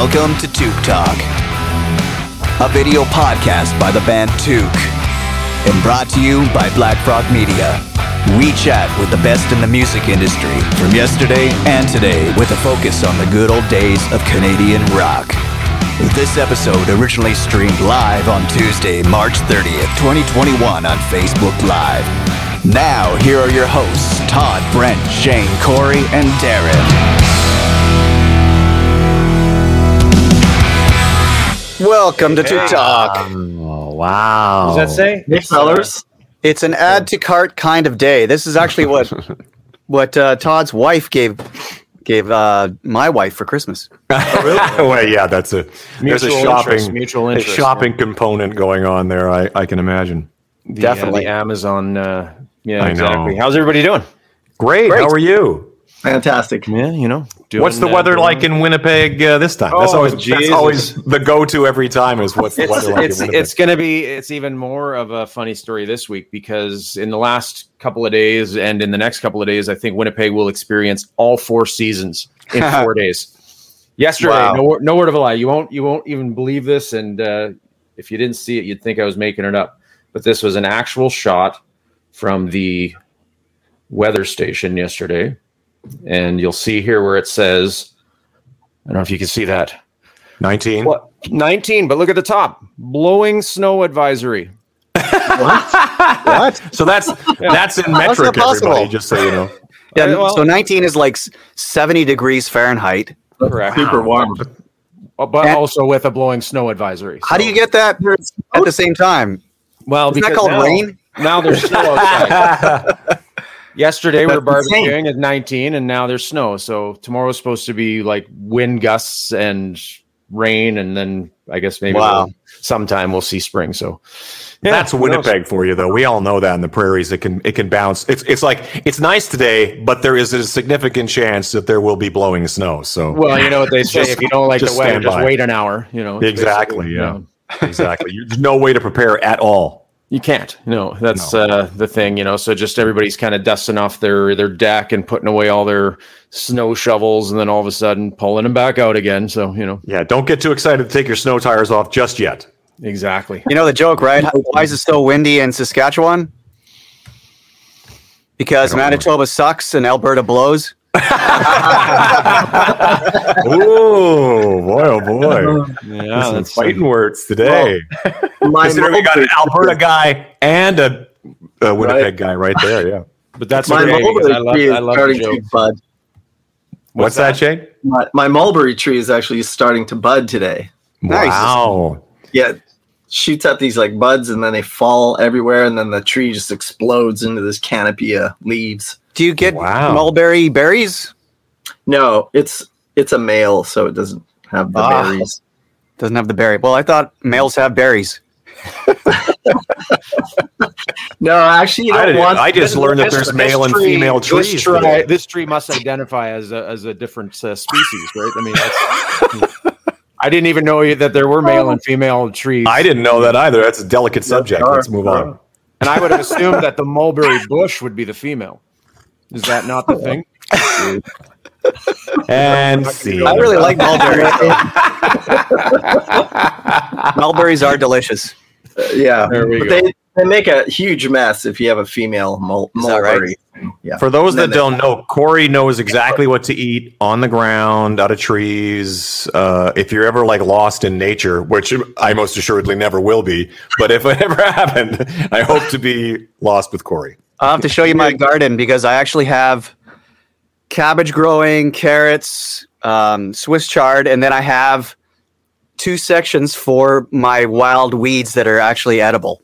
Welcome to Toque Talk, a video podcast by the band Toque, and brought to you by Black Frog Media. We chat with the best in the music industry from yesterday and today with a focus on the good old days of Canadian rock. This episode originally streamed live on Tuesday, March 30th, 2021 on Facebook Live. Now, here are your hosts, Todd, Brent, Shane, Corey, and Darren. Welcome to Toque Talk. Oh, wow. Does that say? Hey, fellas. It's an add to cart kind of day. This is actually what what uh, Todd's wife gave gave uh, my wife for Christmas. Really? Well, yeah, that's a there's a Mutual shopping interest, mutual a interest, shopping component going on there. I, I can imagine. The, Definitely. uh, the Amazon. Uh, yeah, I know. exactly. How's everybody doing? Great. Great. How are you? Fantastic. Yeah, you know. Doing, What's the weather doing- like in Winnipeg uh, this time? that's Oh, always that's always the go-to every time. Is what's the It's weather like it's, in Winnipeg? it's going to be it's even more of a funny story this week because in the last couple of days and in the next couple of days, I think Winnipeg will experience all four seasons in four days. Yesterday, Wow. no, no word of a lie. You won't you won't even believe this, and uh, if you didn't see it, you'd think I was making it up. But this was an actual shot from the weather station yesterday, and you'll see here where it says, I don't know if you can see that. nineteen. What? 19, but look at the top. Blowing snow advisory. What? So that's that's in How's metric. that? Everybody, just so you know. Yeah, Uh, well- so 19 is like 70 degrees Fahrenheit. Correct. Super warm. But And- also with a blowing snow advisory. How do you get that at the same time? Well, Isn't that called now, rain? Now there's snow outside. Yesterday we were That's insane. barbecuing at 19 and now there's snow. So tomorrow's supposed to be like wind gusts and rain and then I guess maybe Wow. we'll- sometime we'll see spring. So yeah, That's? Winnipeg for you, though. We all know that in the prairies, it can it can bounce. It's it's like it's nice today, but there is a significant chance that there will be blowing snow. So Well, you know what they say: Just- if you don't like the weather, just wait an hour. You know Exactly, yeah. you know. exactly, there's no way to prepare at all. You can't. No, that's Uh, the thing, you know. So just everybody's kind of dusting off their their deck and putting away all their snow shovels, and then all of a sudden pulling them back out again. So you know Yeah, don't get too excited to take your snow tires off just yet. exactly. You know the joke, right? Why is it so windy in Saskatchewan? Because I don't know. Manitoba sucks and Alberta blows. Oh boy, oh boy! Yeah, Some that's fighting words today. My Considering we got an Alberta guy and a, a Winnipeg Right. guy right there. Yeah. but that's My okay. 'cause mulberry I love, tree is I love starting to bud. What's, that, Shane? My, my mulberry tree is actually starting to bud today. Nice. Wow. Yeah, shoots up these like buds and then they fall everywhere and then the tree just explodes into this canopy of leaves. Do you get Wow. mulberry berries? No, it's it's a male, so it doesn't have the Ah. berries. Doesn't have the berry. Well, I thought males have berries. No, actually, you I, don't didn't- want. I just learned that This- there's male and tree- female this trees. tree- today. this tree must identify as a, as a different uh, species, right? I mean, that's, I didn't even know that there were male and female trees. I didn't know that either. That's a delicate subject. are. Let's move on. And I would have assumed that the mulberry bush would be the female. Is that not the thing? And see. I really like mulberries. Mulberries are delicious. yeah, There we but go. They, they make a huge mess if you have a female mul- Is that right? mulberry. Yeah. For those that don't know, Corey knows exactly what to eat on the ground, out of trees. Uh, if you're ever like lost in nature, which I most assuredly never will be, but if it ever happened, I hope to be lost with Corey. I'll have to show you my garden because I actually have cabbage growing, carrots, um, Swiss chard, and then I have two sections for my wild weeds that are actually edible.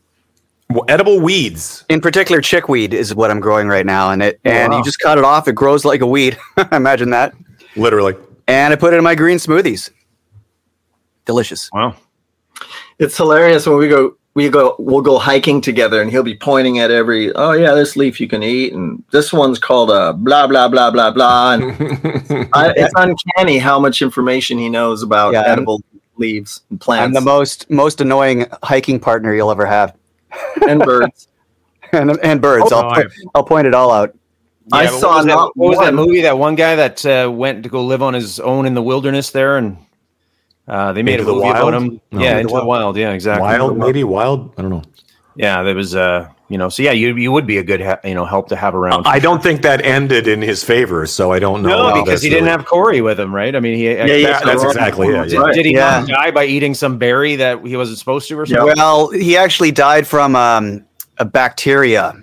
Well, edible weeds. In particular, chickweed is what I'm growing right now, and it and Wow. you just cut it off. It grows like a weed. Imagine that. Literally. And I put it in my green smoothies. Delicious. Wow. It's hilarious when we go we go we'll go hiking together and he'll be pointing at every oh yeah this leaf you can eat and this one's called a blah blah blah blah blah and I, it's uncanny how much information he knows about Yeah, I'm- edible leaves and I'm plants the most most annoying hiking partner you'll ever have, and birds. and and birds. Oh, I'll po- I'll point it all out. I Yeah, but saw what was, that, what was that movie? That one guy that uh, went to go live on his own in the wilderness there, and Uh, they made Into a the movie about Wild? him. No, yeah, Into into the the wild. Yeah, exactly. Wild, maybe wild. I don't know. Yeah, there was. Uh, you know, so yeah, you you would be a good ha- you know help to have around. I don't think that ended in his favor, so I don't know. no, because he didn't really- have Corey with him, right? I mean, he. Yeah, yeah, That- that's exactly it. Did, Yeah. did he Yeah. die by eating some berry that he wasn't supposed to, or something? Well, he actually died from um, a bacteria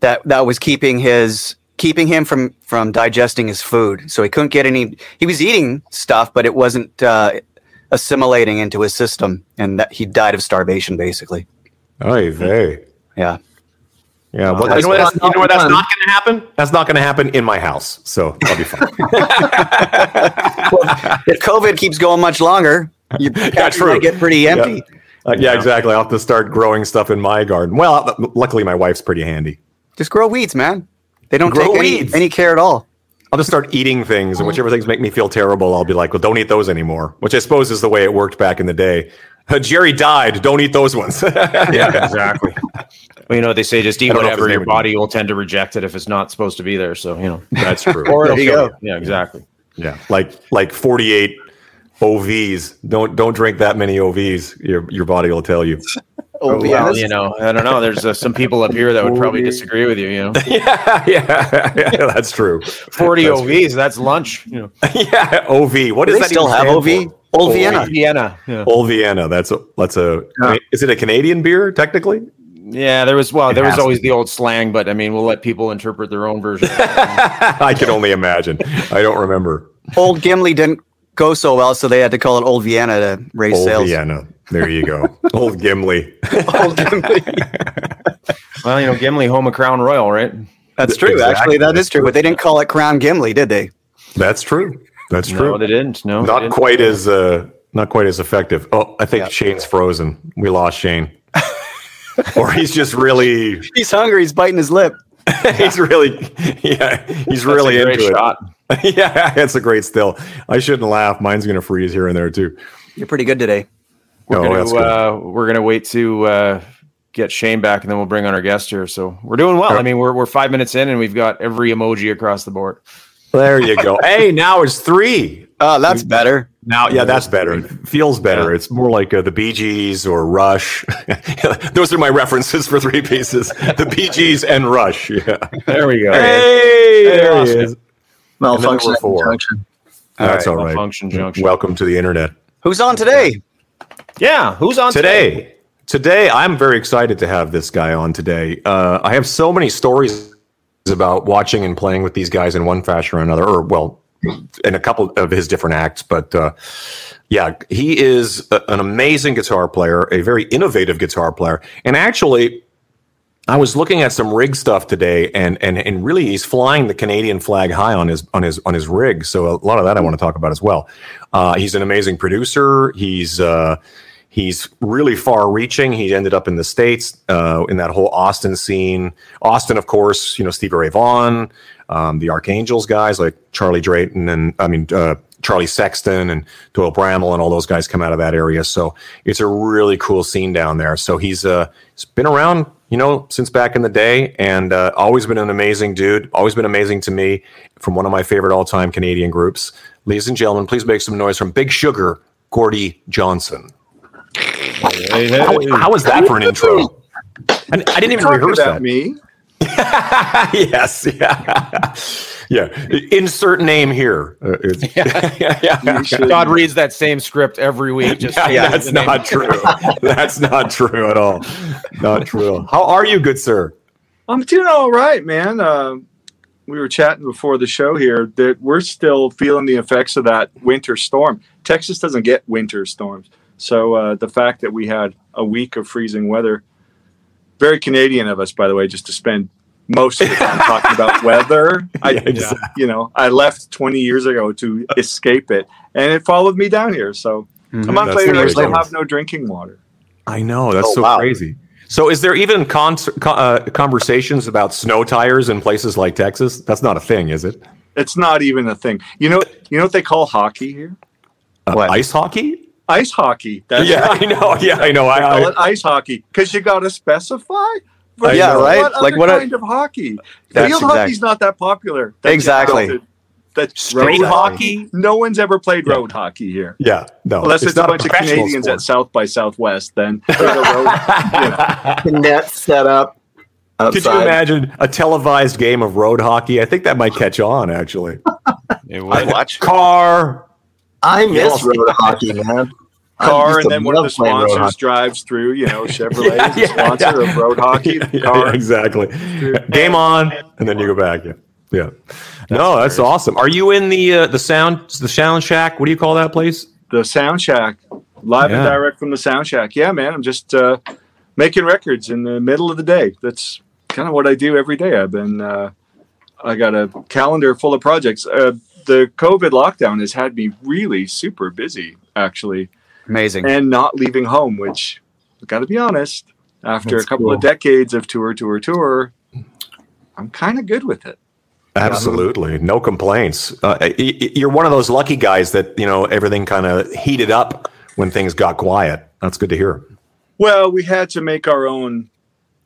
that that was keeping his keeping him from from digesting his food. So he couldn't get any. He was eating stuff, but it wasn't uh, assimilating into his system, and that he died of starvation, basically. Oy vey. Yeah. Yeah, well, That's you know what? Not- you know what? That's not not going to happen. That's not going to happen in my house, so I'll be fine. If COVID keeps going much longer, you Yeah, true. might get pretty empty. Uh, yeah, exactly. I'll have to start growing stuff in my garden. Well, luckily my wife's pretty handy. Just grow weeds, man. They don't Grow take any, any care at all. I'll just start eating things, and whichever things make me feel terrible, I'll be like, "Well, don't eat those anymore." Which I suppose is the way it worked back in the day. Uh, Jerry died. Don't eat those ones. Yeah, exactly. well, you know, they say just eat I don't know if whatever your body will tend to reject it if it's not supposed to be there. So you know, That's true. or it'll There you go. you. Yeah, exactly. yeah, like like forty-eight OVs. Don't don't drink that many OVs. Your your body will tell you. Oh, Well, you know, I don't know. There's uh, some people up here that would probably disagree with you. You know, yeah, yeah, yeah, that's true. 40 That's OVs, that's lunch. You know, Yeah, OV. What Do does that still have stand OV? for? Old Vienna. Vienna. Yeah. Old Vienna. That's a that's a. Yeah. Is it a Canadian beer technically? Yeah, there was well, It there was always the old slang, but I mean, we'll let people interpret their own version. I can only imagine. I don't remember. Old Gimli didn't go so well, so they had to call it Old Vienna to raise sales. Old sales. Vienna. There you go. Old Gimli. Old Gimli. well, you know, Gimli, home of Crown Royal, right? That's true. Exactly. Actually, that is true. But they didn't call it Crown Gimli, did they? That's true. That's true. No, they didn't. No, not didn't. quite as uh, not quite as effective. Oh, I think Yeah. Shane's frozen. We lost Shane. or he's just really He's hungry. He's biting his lip. he's really yeah, he's That's really a great into shot. it. yeah, it's a great still. I shouldn't laugh. Mine's gonna freeze here and there too. You're pretty good today. We're Oh, that's gonna good. uh, we're gonna wait to uh, get Shane back, and then we'll bring on our guest here. So we're doing well. Yeah. I mean, we're we're five minutes in, and we've got every emoji across the board. There you go. hey, now it's three. Oh, that's better. Now, yeah, that's better. It feels better. It's more like uh, the Bee Gees or Rush. Those are my references for three pieces: the Bee Gees and Rush. Yeah. There we go. Hey, there he Austin. is. Malfunction. number four. junction. That's all right, right. Malfunction junction. Welcome to the internet. Who's on today? Yeah, who's on Today, today, I'm very excited to have this guy on today. Uh, I have so many stories about watching and playing with these guys in one fashion or another, or well, in a couple of his different acts. But uh, yeah, he is a- an amazing guitar player, a very innovative guitar player, and actually. I was looking at some rig stuff today, and and and really, he's flying the Canadian flag high on his on his on his rig. So a lot of that I want to talk about as well. Uh, he's an amazing producer. He's uh, he's really far reaching. He ended up in the states uh, in that whole Austin scene. Austin, of course, you know Stevie Ray Vaughan, um, the Arc Angels guys like Charlie Drayton, and I mean uh, Charlie Sexton and Doyle Bramhall, and all those guys come out of that area. So it's a really cool scene down there. So he's uh, he's been around. You know, since back in the day, and uh, always been an amazing dude. Always been amazing to me. From one of my favorite all-time Canadian groups, ladies and gentlemen, please make some noise from Big Sugar, Gordie Johnson. Hey, hey. How, how was that for an intro? I, I didn't even rehearse about that. me. yes, yeah, yeah. Insert name here. Uh, it's- yeah, yeah, You should- reads that same script every week. Just Yeah, changes that's not true. That's not true at all. Not true. How are you, good sir? I'm doing all right, man. Uh, we were chatting before the show here that we're still feeling the effects of that winter storm. Texas doesn't get winter storms. So uh, the fact that we had a week of freezing weather, very Canadian of us, by the way, just to spend most of the time talking about weather. I, Yeah, exactly. you know, I left 20 years ago to escape it, and it followed me down here. So a month That's later, I still have no drinking water. I know that's Oh, so wow. crazy. So, is there even con- co- uh, conversations about snow tires in places like Texas? That's not a thing, is it? It's not even a thing. You know, you know what they call hockey here? Uh, What? Ice hockey? Ice hockey. That's yeah, I know. Yeah, I know. They call I, it ice hockey because you got to specify. But Yeah, know right? What Like other what a- kind of hockey? That's Field exact- hockey's not that popular. That's Exactly. invented That's Street road hockey? No one's ever played Yeah. road hockey here. Yeah, no. Unless it's, a not bunch of professional Canadians at. South by Southwest, then there's a road, you know. net set up outside. Could you imagine a televised game of road hockey? I think that might catch on. Actually, It I'd would. watch. car. I miss road hockey, man. Car, and then one of the love playing road sponsors drives through. You know, Chevrolet Yeah, is a yeah, sponsor yeah. of road hockey. Car. exactly. Game on, and then you go back. Yeah, yeah. no, that's awesome. Are you in the uh, the sound the sound shack? What do you call that place? the Sound Shack, live and direct from the Sound Shack. Yeah, man, I'm just uh, making records in the middle of the day. That's kind of what I do every day. I've been, uh, I got a calendar full of projects. Uh, the COVID lockdown has had me really super busy, actually, Amazing. and not leaving home, which I got to be honest, after That's a couple cool. of decades of tour, tour, tour, I'm kind of good with it. Absolutely, no complaints. Uh, y- y- you're one of those lucky guys that you know everything kind of heated up when things got quiet. That's good to hear. Well, we had to make our own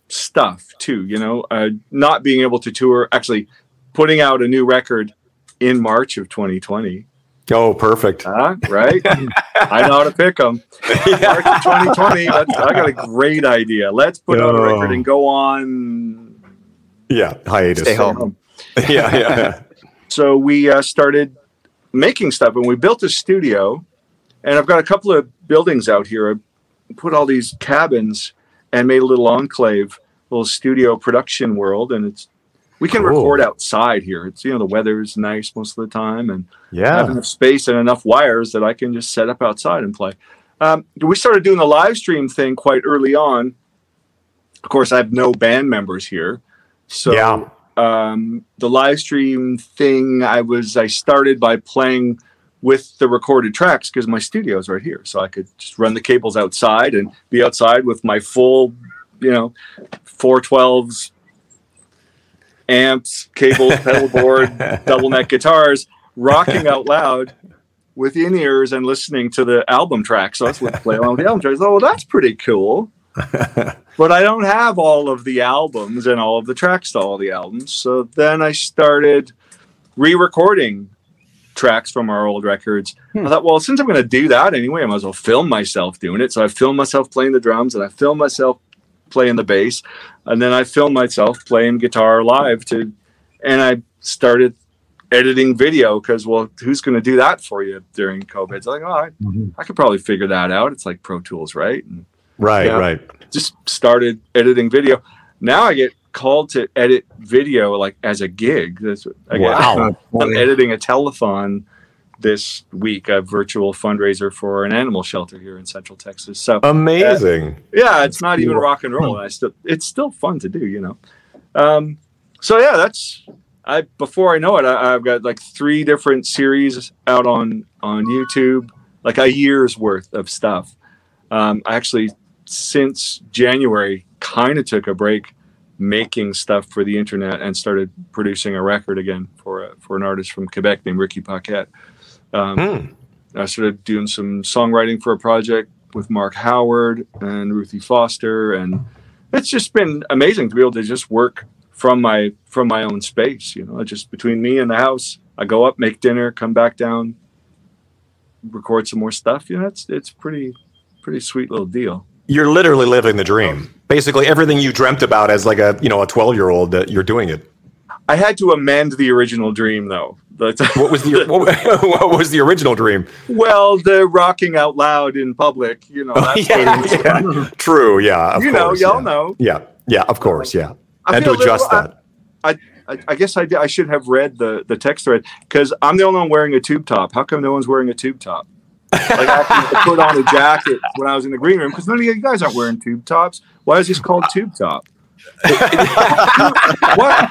stuff too, you know, uh, not being able to tour, actually putting out a new record in March of 2020. Oh, perfect. Huh? Right? I know how to pick them. March of 2020. That's, I got a great idea. Let's put out a record and go on. Yeah, hiatus. Stay home. Yeah, yeah. So we uh, started making stuff and we built a studio. And I've got a couple of buildings out here. I put all these cabins and made a little enclave, little studio production world. And it's we can Cool. record outside here. It's you know the weather's nice most of the time, and I have yeah. enough space and enough wires that I can just set up outside and play. Um, we started doing the live stream thing quite early on. Of course, I have no band members here, so Yeah. um, the live stream thing I was I started by playing with the recorded tracks because my studio is right here, so I could just run the cables outside and be outside with my full, you know, four twelves, amps, cables, pedal board, double neck guitars, rocking out loud with in ears and listening to the album tracks. So that's what play along with the album tracks. Oh, well, that's pretty cool. but I don't have all of the albums and all of the tracks to all the albums. So then I started re-recording tracks from our old records. I hmm. thought, well, since I'm going to do that anyway, I might as well film myself doing it. So I filmed myself playing the drums and I filmed myself playing the bass, and then I filmed myself playing guitar live to, and I started editing video because well, who's going to do that for you during COVID? It's like, oh, I, mm-hmm. I could probably figure that out. It's like Pro Tools, right? And Right, Yeah. right. just started editing video. Now I get called to edit video like as a gig. That's I Wow. I'm editing a telethon this week, a virtual fundraiser for an animal shelter here in Central Texas. So Amazing. yeah, it's not even rock and roll. I still, it's still fun to do, you know. Um, so yeah, that's I. Before I know it, I, I've got like three different series out on on YouTube, like a year's worth of stuff. Um, I actually, since January, kind of took a break making stuff for the internet and started producing a record again for a, for an artist from Quebec named Ricky Paquette. Um, Hmm. I started doing some songwriting for a project with Mark Howard and Ruthie Foster, and it's just been amazing to be able to just work from my from my own space. You know, just between me and the house, I go up, make dinner, come back down, record some more stuff. You know, it's it's pretty pretty sweet little deal. You're literally living the dream. Basically, everything you dreamt about as like a you know a 12 year old that you're doing it. I had to amend the original dream though. What was the what, was the original dream? well, the rocking out loud in public. You know, oh, that's yeah, yeah. True. Yeah. Of you know, y'all yeah. know. Yeah. Yeah. Of course. Yeah. I and to feel a little- adjust that. I, I, I guess I, did, I should have read the, the text thread because I'm the only one wearing a tube top. How come no one's wearing a tube top? Like I put on a jacket when I was in the green room because none of you guys aren't wearing tube tops. Why is this called tube top? What?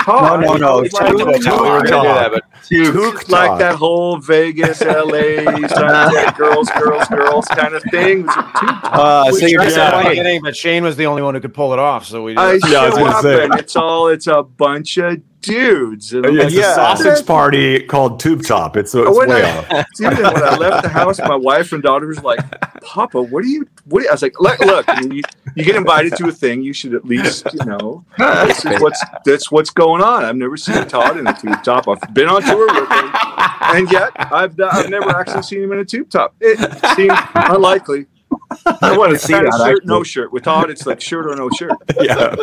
Todd? No, no, no, Like, tube We were top. going to do that, but Took like that whole Vegas, LA, trying girls, girls, girls kind of thing. Was a tube top. Uh, so you're Which- the funny but Shane was the only one who could pull it off. So we. I Did. Yeah, I was show up say. and it's all it's a bunch of dudes. And It's like, a sausage party called Tube Top. It's, it's when way I, off. dude, when I left the house, my wife and daughter was like, "Papa, what are you? What?" Are you? I was like, "Look, look I mean, you, you get invited to a thing, you should at least, you know, this is what's that's what's going on. I've never seen Todd in a tube top. I've been on tour with him, and yet I've I've never actually seen him in a tube top. It seems unlikely. I want to see that. shirt, actually. no shirt. With Todd, it's like shirt or no shirt. Yeah.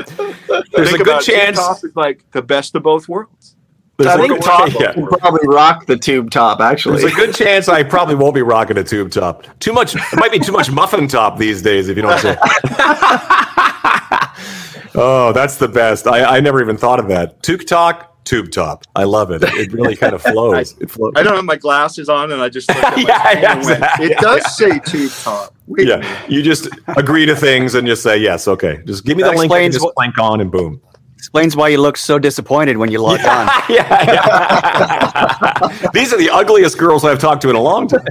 There's Think a good about it, tube chance. top is like the best of both worlds. There's I think Top yeah. will probably rock the tube top. Actually, There's a good chance I probably won't be rocking a tube top. Too much. It might be too much muffin top these days, if you know what I'm saying. oh, that's the best. I, I never even thought of that. Tube talk, tube top. I love it. It really kind of flows. It flows. I don't have my glasses on, and I just looked at my Yeah, phone yeah, and went, exactly. it does say tube top. Wait. Yeah, you just agree to things and just say yes. Okay, just give me the link. I can explains just what- clank on and boom. Explains why you look so disappointed when you log on. yeah, yeah. These are the ugliest girls I've talked to in a long time.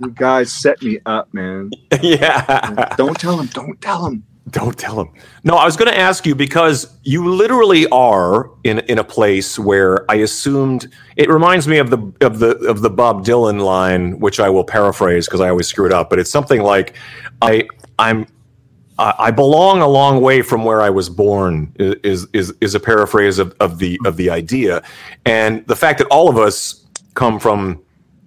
You guys set me up, man. yeah. Don't tell them. Don't tell him. Don't tell him. No, I was going to ask you because you literally are in in a place where I assumed it reminds me of the of the of the Bob Dylan line, which I will paraphrase because I always screw it up. But it's something like, I I'm I belong a long way from where I was born. Is is is a paraphrase of, of the of the idea, and the fact that all of us come from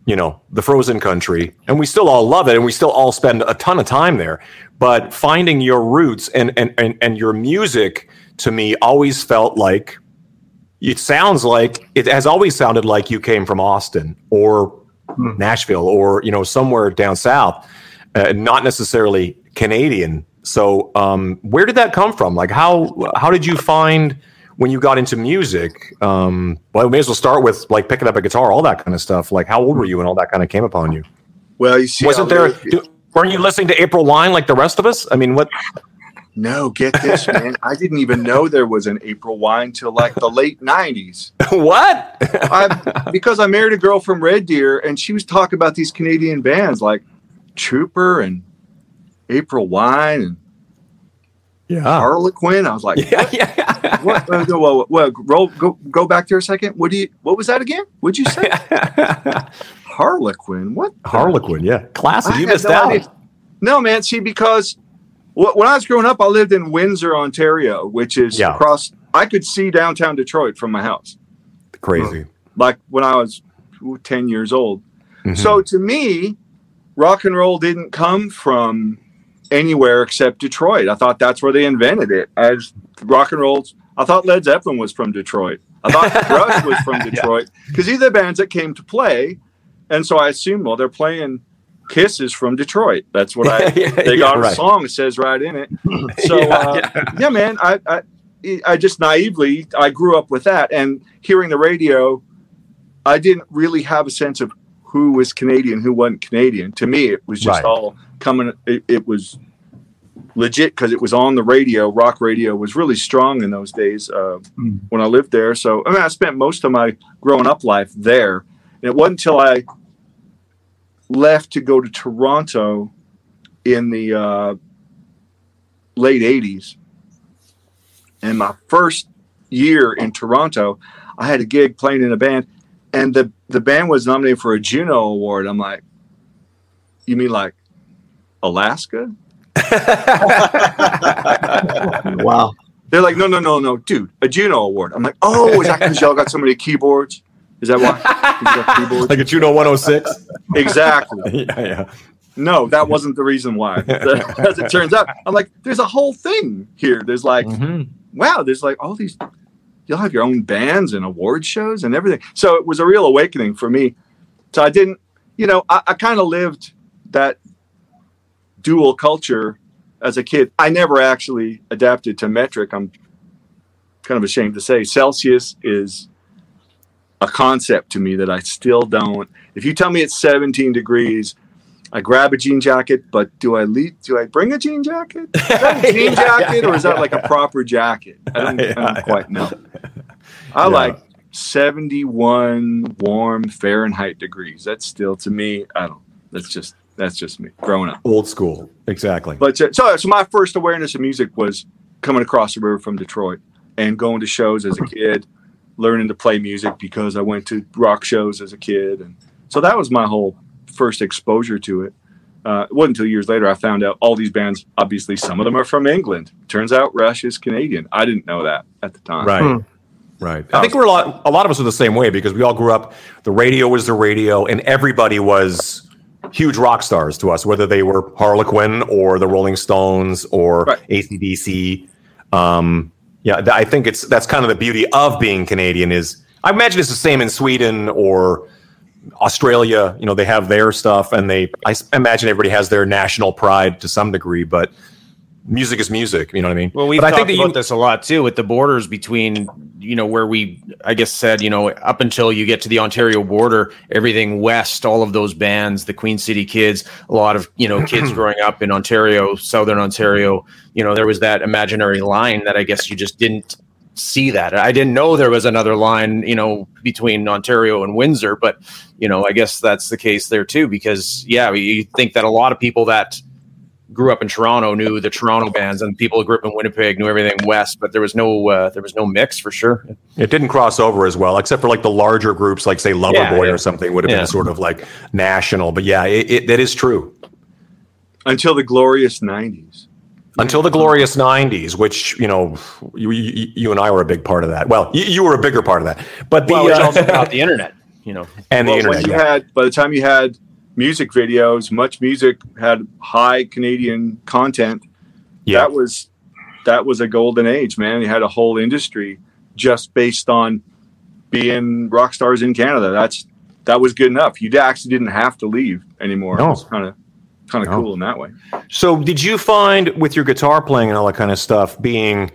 you know the frozen country and we still all love it and we still all spend a ton of time there. But finding your roots and and and, and your music to me always felt like it sounds like it has always sounded like you came from austin or nashville or you know somewhere down south uh, not necessarily canadian. So um, where did that come from? Like how how did you find when you got into music um, well we may as well start with like picking up a guitar all that kind of stuff like how old were you when all that kind of came upon you Well, you see, wasn't there do- weren't you listening to april wine like the rest of us i mean what No, get this, man. I didn't even know there was an April wine till like the late '90s. what I because I married a girl from Red Deer, and she was talking about these Canadian bands like Trooper and April Wine and yeah Harlequin. I was like, yeah yeah what? Uh, no, well, well, roll, go go back there a second. What do you? What was that again? What'd you say? Harlequin. What? the- harlequin yeah classic I you missed no out idea. No, man. See, because wh- when I was growing up, I lived in Windsor, Ontario, which is Yeah. across. I could see downtown Detroit from my house, crazy like when I was ten years old. Mhm. So to me, rock and roll didn't come from anywhere except Detroit. I thought that's where they invented it. As rock and roll, I thought Led Zeppelin was from Detroit. I thought Rush was from Detroit because these are the bands that came to play, and so I assumed, well, they're playing Kisses from Detroit. That's what I. Yeah, They yeah, got a right. song that says right in it. So Yeah, uh, yeah. man, I, I I just naively I grew up with that, and hearing the radio, I didn't really have a sense of who was Canadian, who wasn't Canadian. To me, it was just Right. all coming. It, it was legit because it was on the radio. Rock radio was really strong in those days uh, Mm. when I lived there. So I mean, I spent most of my growing up life there. And it wasn't until I left to go to Toronto in the uh, late '80s, and my first year in Toronto, I had a gig playing in a band, and the the band was nominated for a Juno Award. I'm like, you mean like Alaska? wow. They're like, no, no, no, no, dude, a Juno Award. I'm like, oh, is that because y'all got so many keyboards? Is that why? you keyboards? like a Juno 106 exactly. yeah yeah No, that wasn't the reason why. As it turns out, I'm like, there's a whole thing here. There's like, mm-hmm. wow, there's like all these. You'll have your own bands and award shows and everything. So it was a real awakening for me. So I didn't, you know, I, I kind of lived that dual culture as a kid. I never actually adapted to metric. I'm kind of ashamed to say Celsius is a concept to me that I still don't. If you tell me it's 17 degrees, I grab a jean jacket, but do I leave? Do I bring a jean jacket? Is that a jean Yeah, yeah, jacket, or is that yeah, like a proper jacket? I don't, I don't quite know. I Yeah. like 71 warm Fahrenheit degrees. That's still to me. I don't. That's just that's just me growing up. old school exactly But uh, so so my first awareness of music was coming across the river from Detroit and going to shows as a kid, learning to play music because I went to rock shows as a kid, and so that was my whole first exposure to it. Uh, it wasn't until years later I found out all these bands. Obviously, some of them are from England. Turns out Rush is Canadian. I didn't know that at the time. right Hmm. Right. I think we're a lot. A lot of us are the same way because we all grew up. The radio was the radio, and everybody was huge rock stars to us, whether they were Harlequin or the Rolling Stones or Right. ACDC. Um, yeah, th- I think it's that's kind of the beauty of being Canadian. Is I imagine it's the same in Sweden or Australia. You know, they have their stuff, and they. I imagine everybody has their national pride to some degree, but music is music. You know what I mean? Well, we've but talked that about you- this a lot too, with the borders between, you know, where we, I guess, said, you know, up until you get to the Ontario border, everything west, all of those bands, the Queen City Kids, a lot of, you know, kids growing up in Ontario, Southern Ontario, you know, there was that imaginary line that I guess you just didn't see that. I didn't know there was another line, you know, between Ontario and Windsor, but, you know, I guess that's the case there too, because, yeah, you think that a lot of people that, grew up in Toronto knew the Toronto bands, and people who grew up in Winnipeg knew everything west. But there was no uh, there was no mix for sure. It didn't cross over as well, except for like the larger groups, like say Loverboy Yeah, yeah. or something, would have Yeah. been sort of like national. But yeah, it, it, that is true. Until the glorious '90s. Until the glorious '90s, which you know, you, you, you and I were a big part of that. Well, you, you were a bigger part of that, but the Well, it's uh, also about the internet, you know. and the internet. you yeah. had by the time you had music videos, MuchMusic had high Canadian content. yeah, That was that was a golden age, man. You had a whole industry just based on being rock stars in Canada. That's that was good enough. You actually didn't have to leave anymore. No. It was kind of kind of No. cool in that way. So, did you find with your guitar playing and all that kind of stuff being,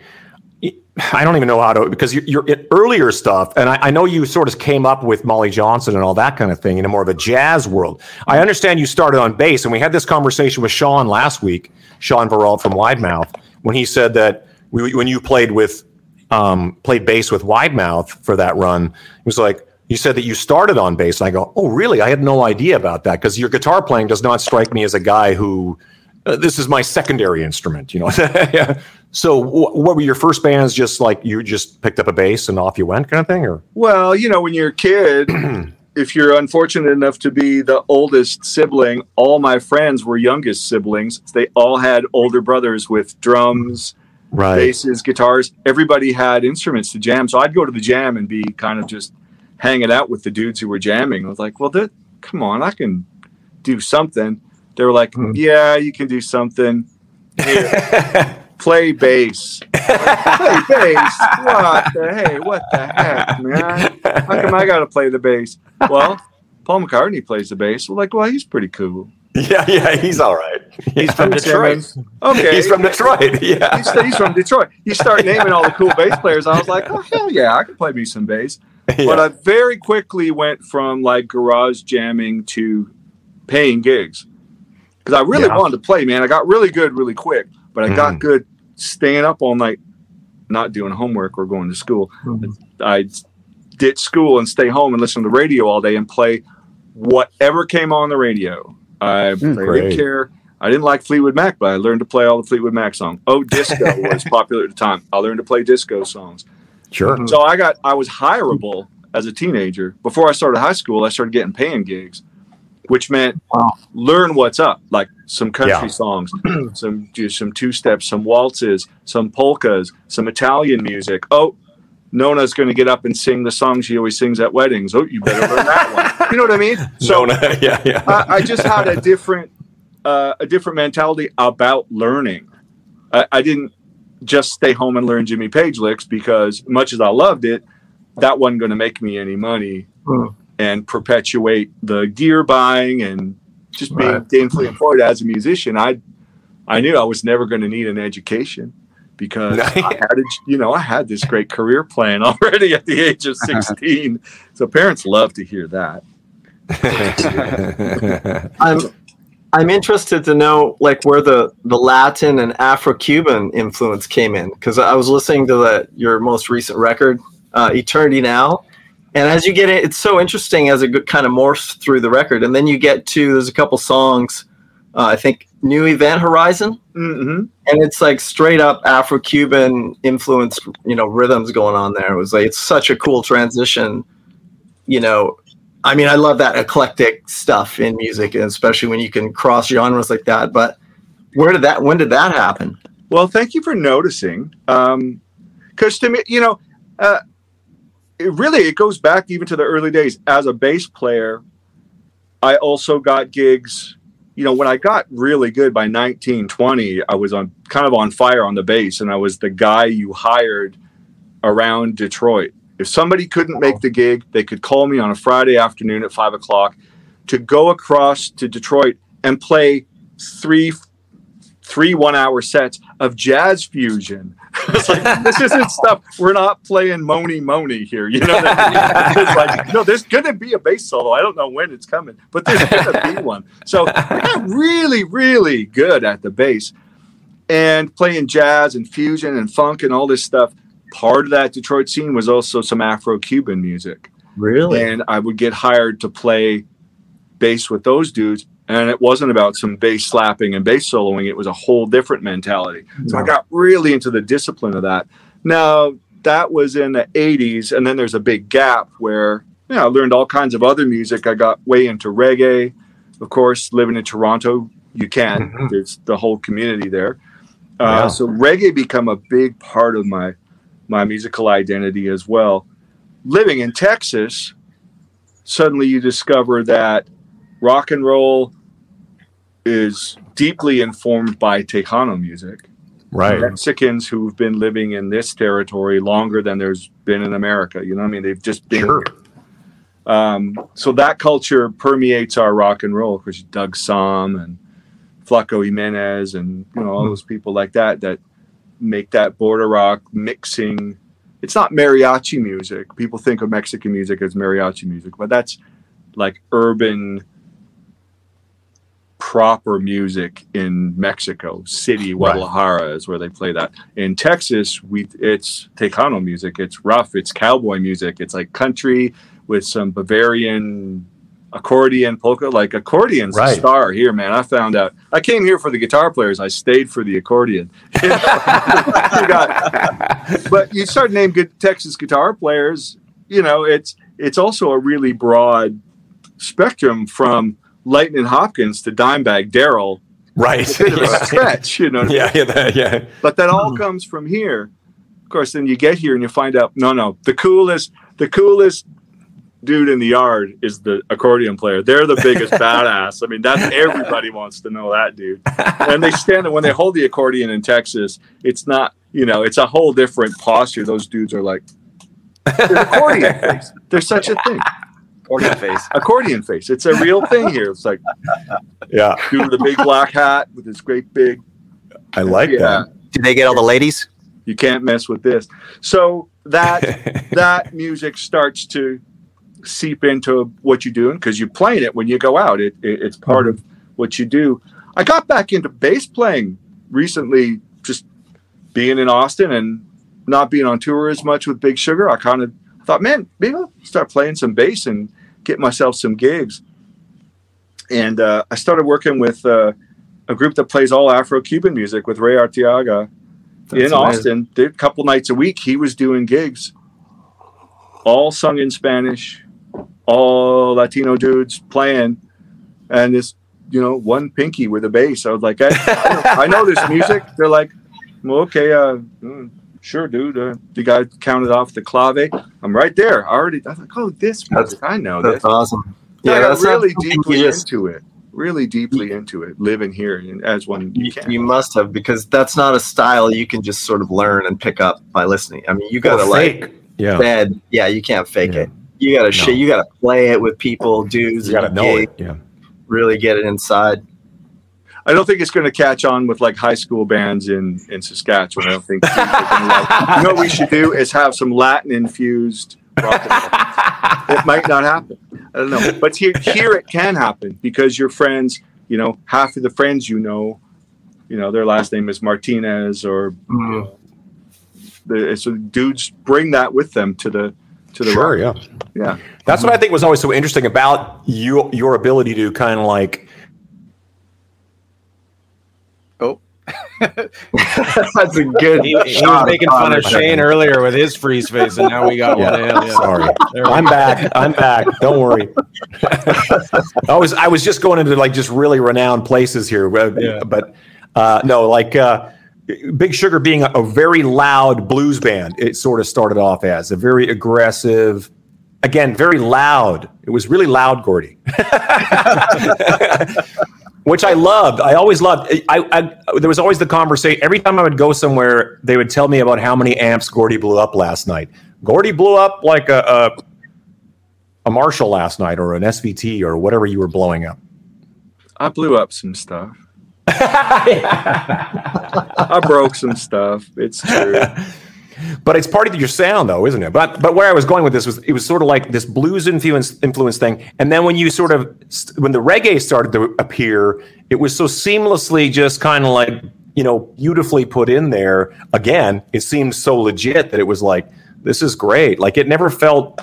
I don't even know how to, because your, your earlier stuff, and I, I know you sort of came up with Molly Johnson and all that kind of thing in a more of a jazz world. I understand you started on bass, and we had this conversation with Sean last week, Shaun Verreault from Wide Mouth, when he said that we, when you played with, um, played bass with Wide Mouth for that run, he was like, you said that you started on bass. And I go, oh, really? I had no idea about that because your guitar playing does not strike me as a guy who uh, this is my secondary instrument, you know. Yeah. so, wh- what were your first bands? Just like you just picked up a bass and off you went, kind of thing, or Well, you know, when you're a kid, if you're unfortunate enough to be the oldest sibling, all my friends were youngest siblings. They all had older brothers with drums, right? basses, guitars. Everybody had instruments to jam. So I'd go to the jam and be kind of just hanging out with the dudes who were jamming. I was like, well, that, come on, I can do something. They were like, Hmm. yeah, you can do something. Here, play bass. play bass? What the hey? What the heck, man? How come I got to play the bass? Well, Paul McCartney plays the bass. We're like, well, he's pretty cool. yeah, yeah, he's all right. He's from Detroit. Okay, He's from Detroit. Yeah, he's, he's from Detroit. You start naming all the cool bass players. I was like, oh hell yeah, I can play me some bass. But I very quickly went from like garage jamming to paying gigs because I really Yeah. wanted to play. Man, I got really good really quick, but I got Mhm. good staying up all night, not doing homework or going to school. I'd ditch school and stay home and listen to the radio all day and play whatever came on the radio. I didn't care. I didn't like Fleetwood Mac, but I learned to play all the Fleetwood Mac songs. Oh, disco was popular at the time. I learned to play disco songs. sure. So I got I was hireable as a teenager. Before I started high school, I started getting paying gigs, which meant learn what's up, like some country Yeah. songs, some do some two steps, some waltzes, some polkas, some Italian music. Oh, Nona's going to get up and sing the song she always sings at weddings. Oh, you better learn that one. You know what I mean? So So, yeah, yeah. I, I just had a different uh, a different mentality about learning. I, I didn't just stay home and learn Jimmy Page licks because much as I loved it, that wasn't going to make me any money Hmm. And perpetuate the gear buying and just being Right. gainfully employed as a musician. I I knew I was never going to need an education because I had a, you know I had this great career plan already at the age of 16. so parents love to hear that. I'm I'm interested to know like where the the Latin and Afro-Cuban influence came in because I was listening to the your most recent record, uh, Eternity Now, and as you get it, it's so interesting as it kind of morphs through the record, and then you get to there's a couple songs, uh, I think New Event Horizon, hmm and it's like straight up Afro-Cuban influenced, you know, rhythms going on there. It was like it's such a cool transition, you know. I mean, I love that eclectic stuff in music, and especially when you can cross genres like that. But where did that? When did that happen? Well, thank you for noticing. Because to me, you know, uh, it really it goes back even to the early days as a bass player. I also got gigs. You know, when I got really good by 1920 I was on kind of on fire on the bass, and I was the guy you hired around Detroit. If somebody couldn't make the gig, they could call me on a Friday afternoon at five o'clock to go across to Detroit and play three three one hour sets of jazz fusion. it's like this isn't stuff. We're not playing Mony Mony here. You know, what I mean? it's like no, there's gonna be a bass solo. I don't know when it's coming, but there's gonna be one. So I got really, really good at the bass and playing jazz and fusion and funk and all this stuff. Part of that Detroit scene was also some Afro-Cuban music. Really? And I would get hired to play bass with those dudes and it wasn't about some bass slapping and bass soloing it was a whole different mentality. So i got really into the discipline of that. Now that was in the 80s and then there's a big gap where you know, i learned all kinds of other music. I got way into reggae. Of course living in toronto you can Mhm. there's the whole community there. Uh, Yeah. so reggae become a big part of my my musical identity as well. Living in texas suddenly you discover that rock and roll is deeply informed by Tejano music. Right. Mexicans who've been living in this territory longer than there's been in America. You know what I mean? They've just been. Sure. Um, so that culture permeates our rock and roll. Of course, Doug Sahm and Flaco Jimenez and you know all those people like that that make that border rock mixing. It's not mariachi music. People think of Mexican music as mariachi music, but that's like urban proper music in Mexico City, Right. Guadalajara is where they play that. In Texas, we it's Tejano music. It's rough. It's cowboy music. It's like country with some Bavarian accordion polka. Like accordion's Right. a star here, man. I found out. I came here for the guitar players. I stayed for the accordion. You got- but you start name good Texas guitar players. You know, it's it's also a really broad spectrum from Lightnin' Hopkins to Dimebag Darrell. Right. Bit of a stretch, you know. Yeah, yeah, that- yeah. But that all hmm. comes from here. Of course, then you get here and you find out, no, no, the coolest, the coolest dude in the yard is the accordion player. They're the biggest badass. I mean, that's everybody wants to know that dude. And they stand there when they hold the accordion in Texas. It's not, you know, it's a whole different posture. Those dudes are like they're accordion face. There's such a thing. Accordion face. Accordion face. It's a real thing here. It's like Yeah. dude with a big black hat with his great big I like yeah. Did they get all the ladies? You can't mess with this. So that that. that music starts to seep into what you're doing because you're playing it when you go out. It, it it's part of what you do. I got back into bass playing recently, just being in Austin and not being on tour as much with Big Sugar. I kind of thought, man, maybe I'll start playing some bass and get myself some gigs. And uh, I started working with uh, a group that plays all Afro-Cuban music with Ray Arteaga in amazing. Austin. Did a couple nights a week. He was doing gigs, all sung in Spanish, all Latino dudes playing, and this, you know, one pinky with a bass. I was like, I, I know this music. They're like, well, okay, uh, mm, sure, dude. Uh, the guy counted off the clave. I'm right there. I already. I was like, oh, this That's- music. I know That's this. awesome. Yeah, I that's really something deeply you into it. Really deeply into it. Living here as one you You, can. you must have because that's not a style you can just sort of learn and pick up by listening. I mean, you gotta like. Yeah. bed. Yeah, you can't fake Yeah. it. You gotta No. shit. You gotta play it with people, dudes. You got to know gig, it. Yeah. Really get it inside. I don't think it's going to catch on with like high school bands in in Saskatchewan. I don't think. people are gonna like- you know what we should do is have some Latin infused. rock. It might not happen. I don't know, but here here it can happen because your friends, you know, half of the friends you know, you know, their last name is Martinez or Mm. the so dudes bring that with them to the to the Sure. rock. Yeah. yeah. That's what I think was always so interesting about you, your ability to kind of like That's a good. He, he was making fun of Shane earlier with his freeze face, and now we got one of him. Yeah. Sorry, I'm back. I'm back. Don't worry. I was I was just going into like just really renowned places here, but, Yeah. but uh, no, like uh, Big Sugar being a, a very loud blues band, it sort of started off as a very aggressive, again, very loud. It was really loud, Gordie. Which I loved. I always loved. I, I there was always the conversation. Every time I would go somewhere, they would tell me about how many amps Gordie blew up last night. Gordie blew up like a, a a Marshall last night, or an SVT, or whatever you were blowing up. I blew up some stuff. I broke some stuff. It's true. but it's part of your sound though isn't it but but where i was going with this was it was sort of like this blues influence influence thing and then when you sort of when the reggae started to appear it was so seamlessly just kind of like you know beautifully put in there again it seemed so legit that it was like this is great like it never felt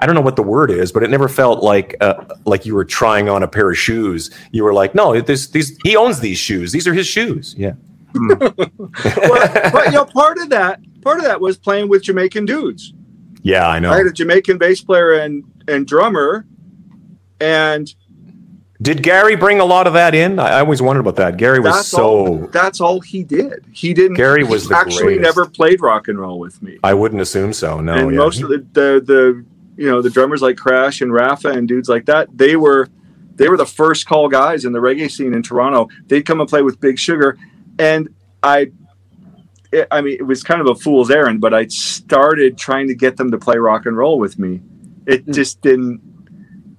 I don't know what the word is, but it never felt like uh, like you were trying on a pair of shoes. You were like, no, this these he owns these shoes. These are his shoes. Yeah. Hmm. well, but you know, part of that part of that was playing with Jamaican dudes. Yeah, I know. I had a Jamaican bass player and and drummer, and did Gary bring a lot of that in? I, I always wondered about that. Gary was that's so. All, that's all he did. He didn't. Gary was actually greatest. never played rock and roll with me. I wouldn't assume so. No, and yeah. most of the, the the you know the drummers like Crash and Rafa and dudes like that. They were they were the first call guys in the reggae scene in Toronto. They'd come and play with Big Sugar, and I it, I mean, it was kind of a fool's errand, but I started trying to get them to play rock and roll with me. It mm. just didn't.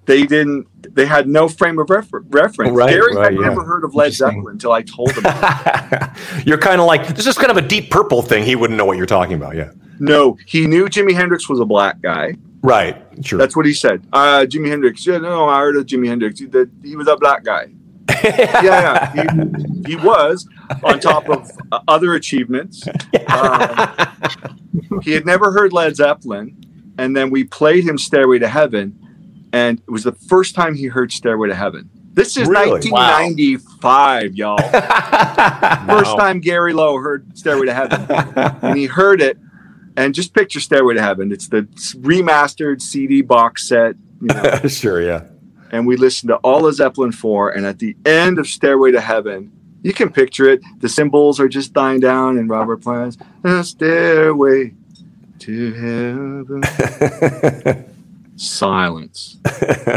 They didn't. They had no frame of refer- reference. Right, Gary right, had yeah. never heard of Led Zeppelin until I told him. You're kind of like this is kind of a deep purple thing. He wouldn't know what you're talking about. Yeah. no, he knew Jimi Hendrix was a black guy. Right. Sure. That's what he said. Uh, Jimi Hendrix. Yeah, no, I heard of Jimi Hendrix. He, that he was a black guy. yeah, yeah. He, he was on top of uh, other achievements. Um, he had never heard Led Zeppelin, and then we played him "Stairway to Heaven," and it was the first time he heard "Stairway to Heaven." This is Really? 1995, y'all. First time Gary Lowe heard "Stairway to Heaven," and he heard it. And just picture "Stairway to Heaven." It's the remastered CD box set. You know, sure. Yeah. And we listened to all of Zeppelin 4. And at the end of Stairway to Heaven, you can picture it. The cymbals are just dying down, and Robert plays a stairway to heaven. Silence.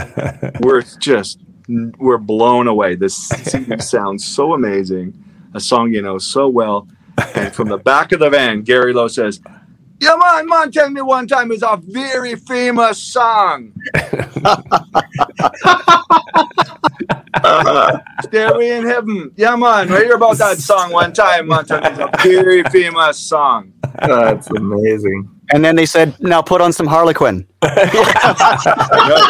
we're just we're blown away. This CD sounds so amazing. A song you know so well. And from the back of the van, Gary Lowe says, "Yeah, man, man, tell me one time it's a very famous song." Stairway in Heaven. Yeah, man. I hear about that song one time. Man. It's a very famous song. That's amazing. And then they said, now put on some Harlequin. No,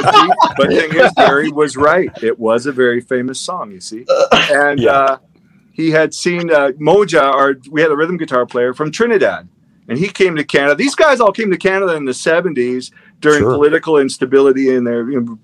but, see, but thing is, Gary was right. It was a very famous song, you see. And Yeah. uh, he had seen uh, Moja, our, we had a rhythm guitar player from Trinidad. And he came to Canada. These guys all came to Canada in the 70s during Sure. political instability in their in,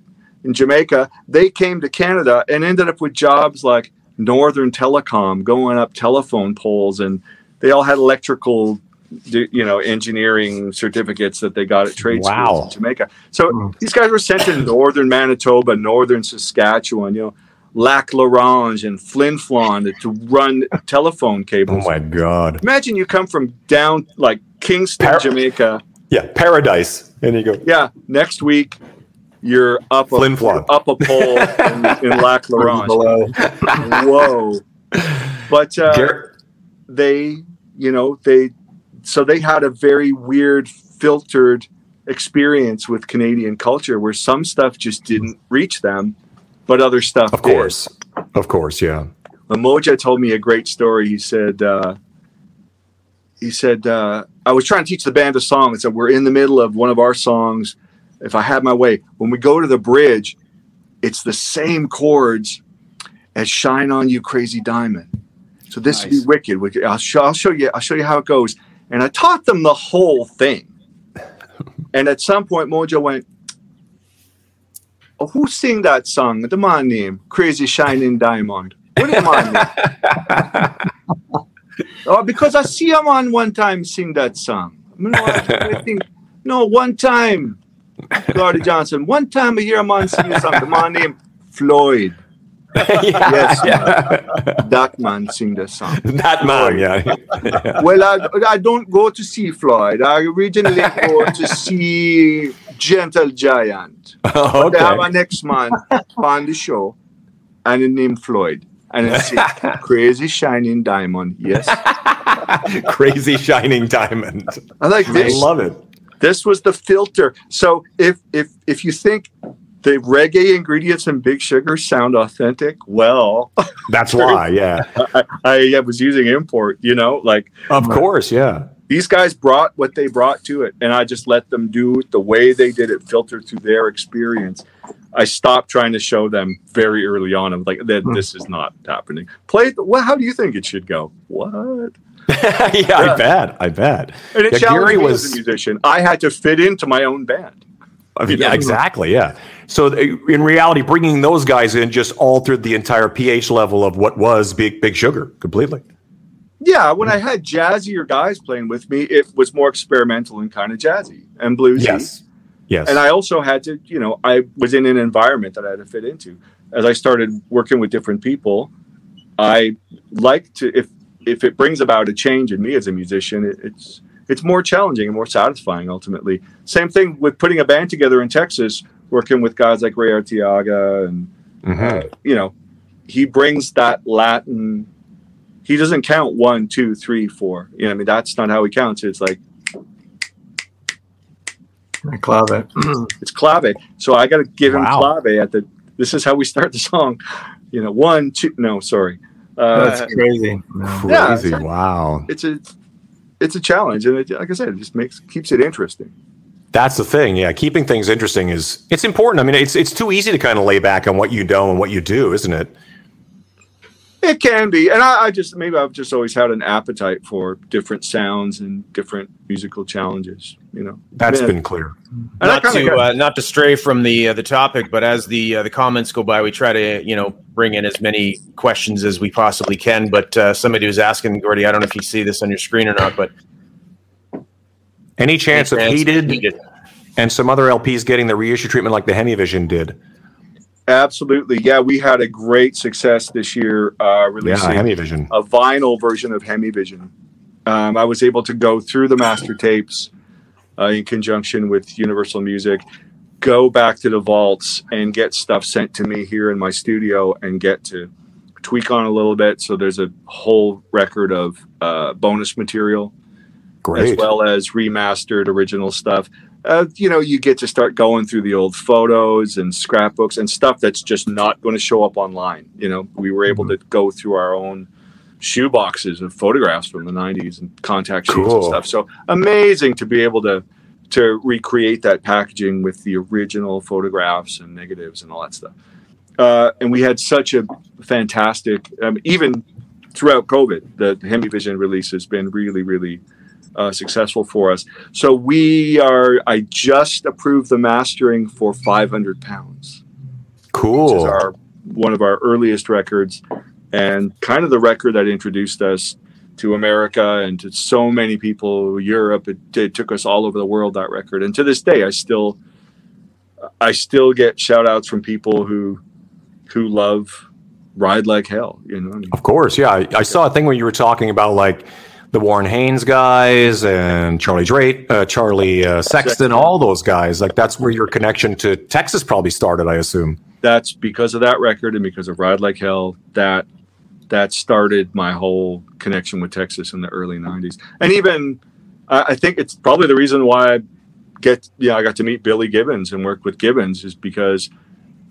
in Jamaica. They came to Canada and ended up with jobs like Northern Telecom, going up telephone poles, and they all had electrical, you know, engineering certificates that they got at trade Wow. schools in Jamaica. So Hmm. these guys were sent to Northern Manitoba, Northern Saskatchewan, you know, Lac La Ronge and Flin Flon to run telephone cables. Oh my God. Imagine you come from down like Kingston, Par- Jamaica. Yeah. Paradise. And you go. Yeah, next week you're up a, Flin Flon. up a pole in, in Lac La Ronge. Below. Whoa! But uh, Gar- they, you know, they so they had a very weird filtered experience with Canadian culture where some stuff just didn't reach them, but other stuff of did. course. Of course. Yeah. Moja told me a great story. He said, uh, he said, uh, I was trying to teach the band a song. And said, we're in the middle of one of our songs. If I had my way, when we go to the bridge, it's the same chords as "Shine on You, Crazy Diamond." So this would be wicked. wicked. I'll show, I'll show you. I'll show you how it goes. And I taught them the whole thing. And at some point, Mojo went, "Who sing that song? The man name, Crazy Shining Diamond." What is man name? oh, because I see a man one time sing that song. No, I, I think no one time. Gordie Johnson. One time I hear him on sing a song. The man named Floyd. Yes, that man sing the song. that man, yeah. Well, I, I don't go to see Floyd. I originally go to see Gentle Giant. Oh, They have a okay. next man on the show, and it named Floyd. And it's Crazy Shining Diamond. Yes. Crazy shining diamond. I like I this. love it. this was the filter. So if if if you think the reggae ingredients in Big Sugar sound authentic, well, That's why, yeah. I, I was using import. You know, like Of course, yeah. These guys brought what they brought to it, and I just let them do it the way they did it, filter through their experience. I stopped trying to show them very early on. I'm like, that hmm. this is not happening. Play. the- Well, how do you think it should go? What? yeah, I bet. I bet. And it Yeah, challenged Gary me was- as a musician. I had to fit into my own band. I mean, yeah, exactly. Yeah. So in reality, bringing those guys in just altered the entire pH level of what was Big Big Sugar completely. Yeah, when I had jazzier guys playing with me, it was more experimental and kind of jazzy and bluesy. Yes. Yes. And I also had to, you know, I was in an environment that I had to fit into. As I started working with different people, I like to if if it brings about a change in me as a musician, it, it's it's more challenging and more satisfying ultimately. Same thing with putting a band together in Texas, working with guys like Ray Artiaga and Mhm. uh, you know, he brings that Latin. He doesn't count one, two, three, four. You know, I mean, that's not how he counts. It's like Clave. it's clave. So I got to give him Wow. clave at the. This is how we start the song. You know, one, two. No, sorry. Uh, That's crazy. No. Yeah, Crazy. it's- wow. it's a, it's a challenge, and it, like I said, it just makes keeps it interesting. That's the thing. Yeah. Keeping things interesting is it's important. I mean, it's it's too easy to kind of lay back on what you know and what you do, isn't it? It can be, and I, I just maybe I've just always had an appetite for different sounds and different musical challenges. You know, That's Yeah. been clear. And not to got- uh, not to stray from the uh, the topic, but as the uh, the comments go by, we try to you know bring in as many questions as we possibly can. But uh, somebody was asking Gordie, I don't know if you see this on your screen or not, but Any chance of Chance- Heated and some other LPs getting the reissue treatment like the Hemivision did? Absolutely, yeah. We had a great success this year uh, Yeah, releasing Hemivision. a vinyl version of Hemivision. Um, I was able to go through the master tapes uh, in conjunction with Universal Music, go back to the vaults and get stuff sent to me here in my studio and get to tweak on a little bit. So there's a whole record of uh, bonus material Great. as well as remastered original stuff. Uh, you know, you get to start going through the old photos and scrapbooks and stuff that's just not going to show up online. You know, we were able to go through our own shoe boxes of photographs from the 90s and contact sheets and stuff. So amazing to be able to to recreate that packaging with the original photographs and negatives and all that stuff. Uh, and we had such a fantastic, um, even throughout COVID, the Hemivision release has been really, really uh, successful for us. So we are. I just approved the mastering for 500 pounds, which Cool. is our one of our earliest records, and kind of the record that introduced us to America and to so many people, Europe. It, it took us all over the world that record, and to this day, I still, I still get shout outs from people who, who love Ride Like Hell. You know, Of course, yeah. I, I saw a thing where you were talking about like the Warren Haynes guys and Charlie Drake, uh, Charlie uh, Sexton, all those guys. Like that's where your connection to Texas probably started, I assume. that's because of that record and because of Ride Like Hell that that started my whole connection with Texas in the early '90s. And even I I think it's probably the reason why I get yeah I got to meet Billy Gibbons and work with Gibbons is because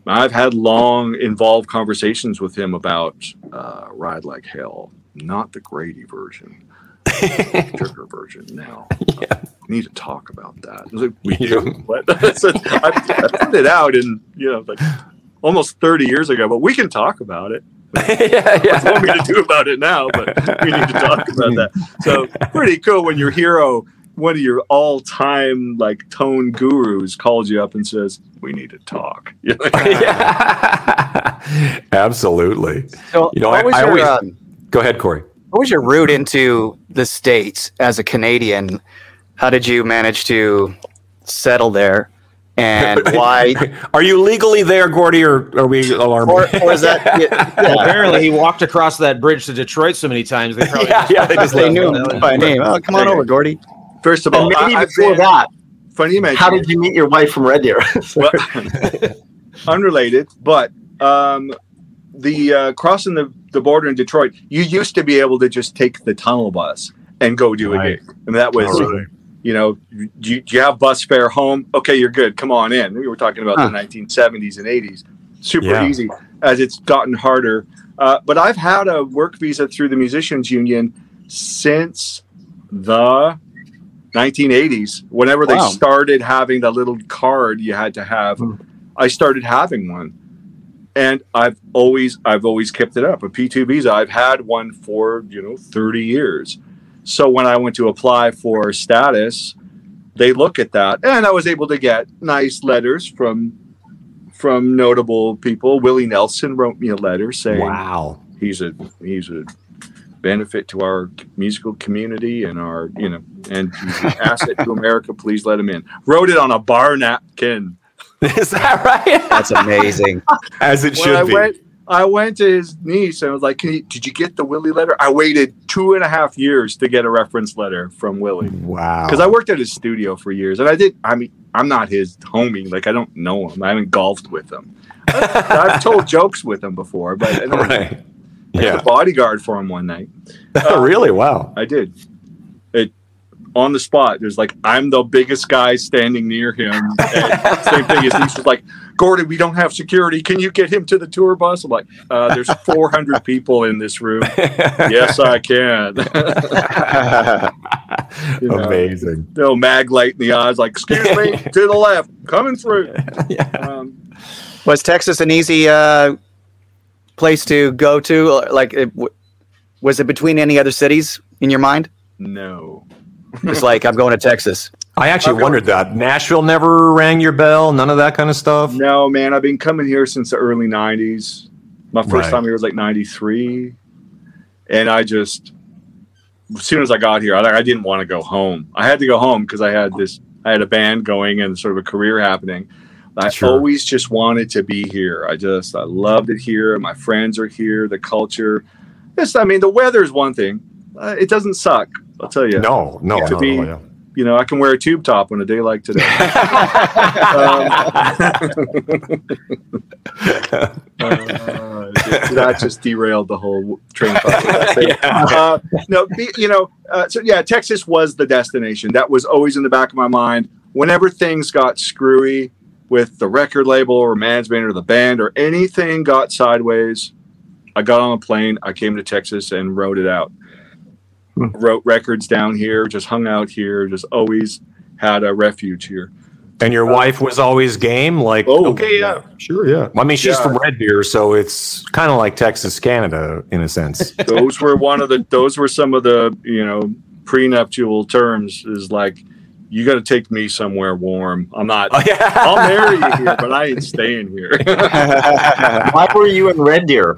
I've had long involved conversations with him about uh, Ride Like Hell, not the Grady version. Sugar version now. Uh, we need to talk about that. I was like, we do. What? I, said, I, I put it out in you know like almost 30 years ago, but we can talk about it. yeah, What do want me to do about it now? But we need to talk about that. So pretty cool when your hero, one of your all-time like tone gurus, calls you up and says, "We need to talk." Yeah. Absolutely. So, You know, what I- was I your always- um, Go ahead, Corey. What was your route into the states as a Canadian? How did you manage to settle there? and why Are you legally there, Gordie, or are we alarming? or, or is that yeah, Well, apparently, he walked across that bridge to Detroit so many times. They probably Yeah, yeah, they just they knew him. him by name. Oh, come on over, Gordie. First of And all, maybe I, before been- that, funny you mention how it. did you meet your wife from Red Deer? well, unrelated, but um, the uh, crossing the, the border in Detroit, you used to be able to just take the tunnel bus and go do a gig. And that was, you know, do you, do you have bus fare home? Okay, you're good. Come on in. We were talking about Huh. the 1970s and 80s. Super Yeah. easy as it's gotten harder. Uh, but I've had a work visa through the Musicians Union since the 1980s. Whenever they started having the little card you had to have, I started having one. And I've always I've always kept it up. A P2 visa. I've had one for, you know, 30 years. So when I went to apply for status, they look at that and I was able to get nice letters from from notable people. Willie Nelson wrote me a letter saying Wow. he's a he's a benefit to our musical community and our you know and asset to America. Please let him in. Wrote it on a bar napkin. Is that right? That's amazing. As it When should I be. went, I went to his niece and I was like, Can you, "Did you get the Willie letter?" I waited two and a half years to get a reference letter from Willie wow. because I worked at his studio for years, and I did. I mean, I'm not his homie. Like I don't know him. I haven't golfed with him. I've told jokes with him before, but I was right. the Yeah. bodyguard for him one night. really? Wow. I did. It on the spot. There's like I'm the biggest guy standing near him. And same thing. His niece was like, "Gordie, we don't have security. Can you get him to the tour bus?" I'm like, uh, "There's 400 people in this room. yes, I can." You know. Amazing. no mag light in the eyes. Like, "Excuse me, to the left, coming through." Um, Was Texas an easy uh, place to go to? Like, it, w- was it between any other cities in your mind? no. It's like I'm going to Texas. I actually Okay. wondered that. Nashville never rang your bell. None of that kind of stuff. No, man, I've been coming here since the early '90s. My first Right. time here was like '93, and I just, as soon as I got here, I, I didn't want to go home. I had to go home because I had this, I had a band going and sort of a career happening. I Sure. always just wanted to be here. I just, I loved it here. My friends are here. The culture. This, I mean, the weather is one thing. Uh, it doesn't suck. I'll tell you. No, no, To no, be- no, yeah. You know, I can wear a tube top on a day like today. Uh, that just derailed the whole train. thing. uh, no, be- you know, uh, so yeah, Texas was the destination. That was always in the back of my mind. Whenever things got screwy with the record label or management or the band or anything got sideways, I got on a plane. I came to Texas and wrote it out. Hmm. Wrote records down here, just hung out here, just always had a refuge here. And your uh, wife was always game. Like, Oh, okay, yeah, sure, yeah. I mean, she's Yeah. from Red Deer, so it's kind of like Texas, Canada, in a sense. those were one of the those were some of the you know prenuptial terms is like you got to take me somewhere warm i'm not Oh, yeah. i'll marry you here but i ain't staying here Why were you in Red Deer?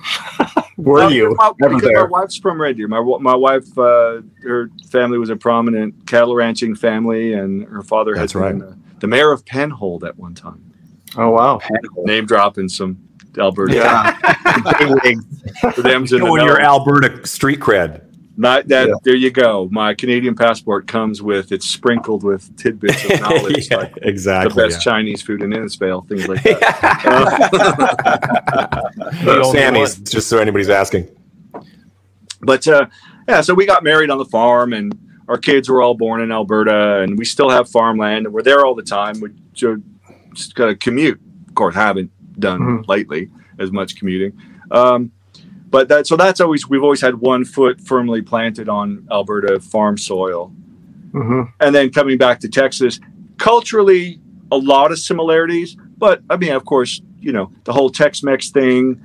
Were you my, ever because my wife's from red deer my, my wife uh, her family was a prominent cattle ranching family and her father had right. been uh, the mayor of penhold at one time Oh wow! name dropping some alberta Yeah, for them's in the Showing your know. Alberta street cred. Not that Yeah. there you go. My Canadian passport comes with it's sprinkled with tidbits of knowledge Yeah, like exactly the exactly. best Chinese food in Innisfail, things like that. yeah. Sammy's, just so anybody's asking. but uh, yeah, so we got married on the farm, and our kids were all born in Alberta, and we still have farmland, and we're there all the time. We ju- just got to commute. Of course, haven't done Mhm. lately as much commuting. Um, but that so that's always we've always had one foot firmly planted on Alberta farm soil. Mhm. and then coming back to Texas, culturally, a lot of similarities. But I mean, of course, you know, the whole Tex Mex thing,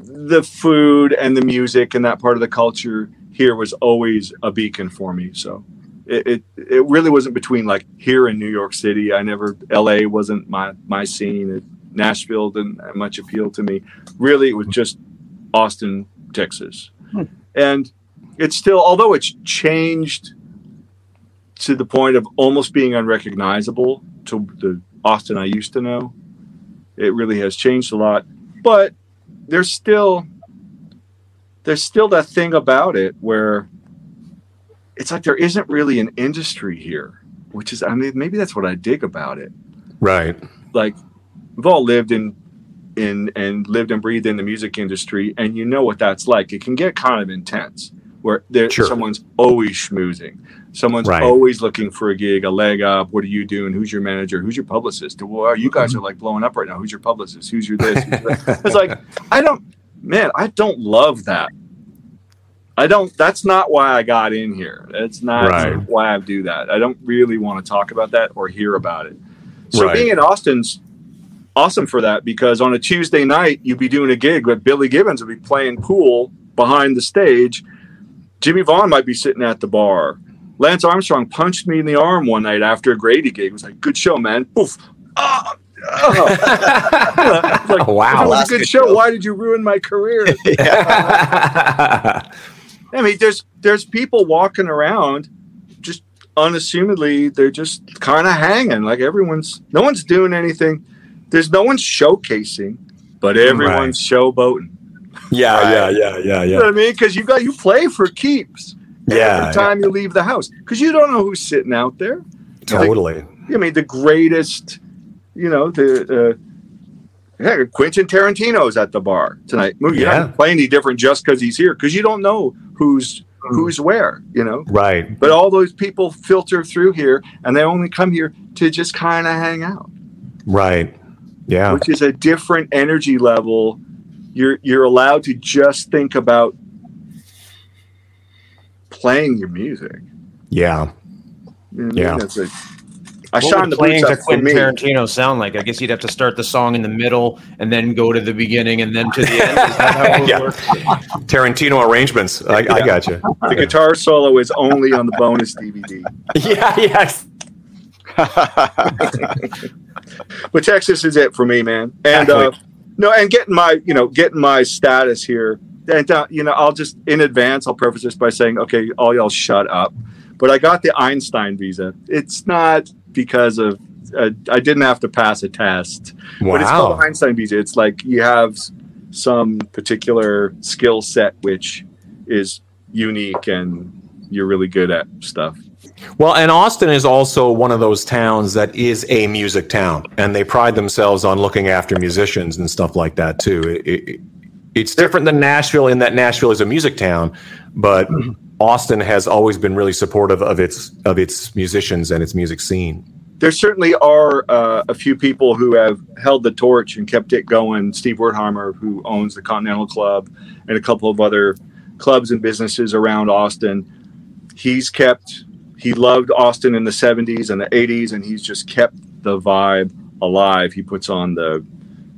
the food and the music and that part of the culture here was always a beacon for me. So it, it, it really wasn't between like here in New York City. I never, LA wasn't my, my scene. It, Nashville didn't much appeal to me. Really, it was just Austin, Texas. Hmm. And it's still, although it's changed to the point of almost being unrecognizable to the Austin I used to know. It really has changed a lot, but there's still there's still that thing about it where it's like there isn't really an industry here, which is I mean maybe that's what I dig about it. Right. Like we've all lived in in and lived and breathed in the music industry and you know what that's like. It can get kind of intense where there Sure. someone's always schmoozing. Someone's Right. always looking for a gig, a leg up. What are you doing? Who's your manager? Who's your publicist? Well, you guys are like blowing up right now. Who's your publicist? Who's your this? Who's it's like I don't, man, I don't love that. I don't. That's not why I got in here. That's not Right. why I do that. I don't really want to talk about that or hear about it. So Right. being in Austin's awesome for that because on a Tuesday night you'd be doing a gig, but Billy Gibbons would be playing pool behind the stage. Jimmie Vaughan might be sitting at the bar. Lance Armstrong punched me in the arm one night after a Grady gig. He was like, "Good show, man." Poof. Ah. Like, Wow. It was a good good show. show. Why did you ruin my career? I mean, there's there's people walking around, just unassumedly, they're just kind of hanging. Like everyone's, no one's doing anything. There's no one showcasing, but everyone's showboating. yeah, yeah, yeah, yeah, You know what yeah. I mean? Because you got you play for keeps Yeah, every time you leave the house because you don't know who's sitting out there. totally. I mean, the greatest, you know, the. Uh, Heck, Quentin Tarantino's at the bar tonight. You're Yeah. not playing any different just because he's here, because you don't know who's who's where. You know, Right. but all those people filter through here, and they only come here to just kind of hang out, Right. Yeah. which is a different energy level. You're you're allowed to just think about playing your music. Yeah. You know what I mean? Yeah. That's a, I What shine would the playing boots to Quentin. Tarantino sound like? I guess you'd have to start the song in the middle and then go to the beginning and then to the end. Is that how it would Yeah. work? Tarantino arrangements. I, I got you. The guitar solo is only on the bonus DVD. Yeah. Yes. but Texas is it for me, man. And uh, no, and getting my you know getting my status here. And uh, you know, I'll just in advance, I'll preface this by saying, okay, all y'all shut up. But I got the Einstein visa. It's not because of uh, I didn't have to pass a test, Wow. but it's called. Einstein visa. It's like you have some particular skill set which is unique and you're really good at stuff. Well, and Austin is also one of those towns that is a music town, and they pride themselves on looking after musicians and stuff like that too. It, it, it's different than Nashville in that Nashville is a music town, but Austin has always been really supportive of its of its musicians and its music scene. there certainly are uh, a few people who have held the torch and kept it going. Steve Wertheimer, who owns the Continental Club, and a couple of other clubs and businesses around Austin. He's kept. He loved Austin in the '70s and the '80s, and he's just kept the vibe alive. He puts on the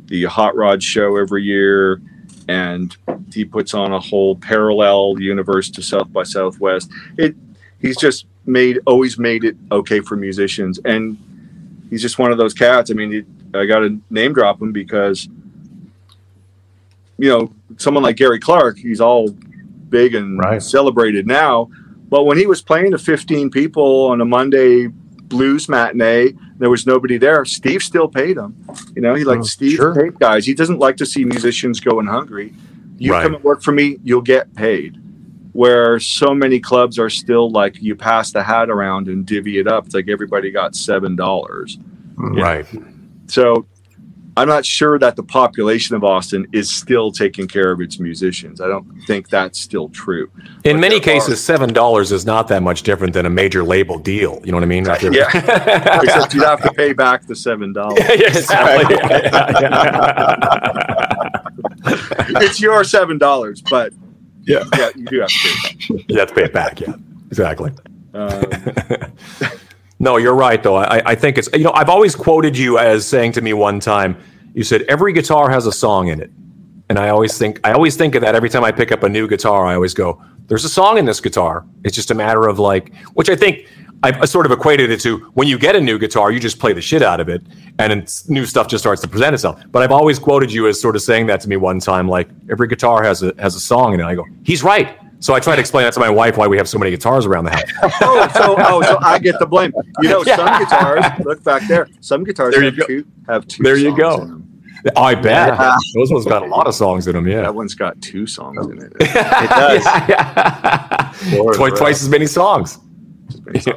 the Hot Rod show every year, and he puts on a whole parallel universe to South by Southwest. It he's just made always made it okay for musicians and he's just one of those cats i mean he, i gotta name drop him because you know someone like gary clark he's all big and Right. celebrated now but when he was playing to 15 people on a monday blues matinee there was nobody there steve still paid him you know he like Oh, steve sure. paid guys he doesn't like to see musicians going hungry you Right. come and work for me you'll get paid where so many clubs are still like you pass the hat around and divvy it up. It's like everybody got seven dollars. Mm. Right. So I'm not sure that the population of Austin is still taking care of its musicians. I don't think that's still true. In But many are- cases, seven dollars is not that much different than a major label deal. You know what I mean? Yeah. Except you'd have to pay back the seven dollars. Yeah, exactly. it's your seven dollars, but Yeah. yeah, you do have to pay it back. you have to pay it back. Yeah, exactly. Um, No, you're right though. I, I think it's you know I've always quoted you as saying to me one time. You said every guitar has a song in it, and I always think I always think of that every time I pick up a new guitar. I always go, "There's a song in this guitar." It's just a matter of like, which I think I've sort of equated it to when you get a new guitar, you just play the shit out of it, and new stuff just starts to present itself. But I've always quoted you as sort of saying that to me one time, like every guitar has a has a song in it. I go, "He's right." So I try to explain that to my wife why we have so many guitars around the house. oh, so oh, so I get the blame. You know, some guitars. Look back there. Some guitars There have two. Have two. There you go. I bet those ones got a lot of songs in them. Yeah, That one's got two songs in it. It does. yeah. Or- twice, twice as many songs.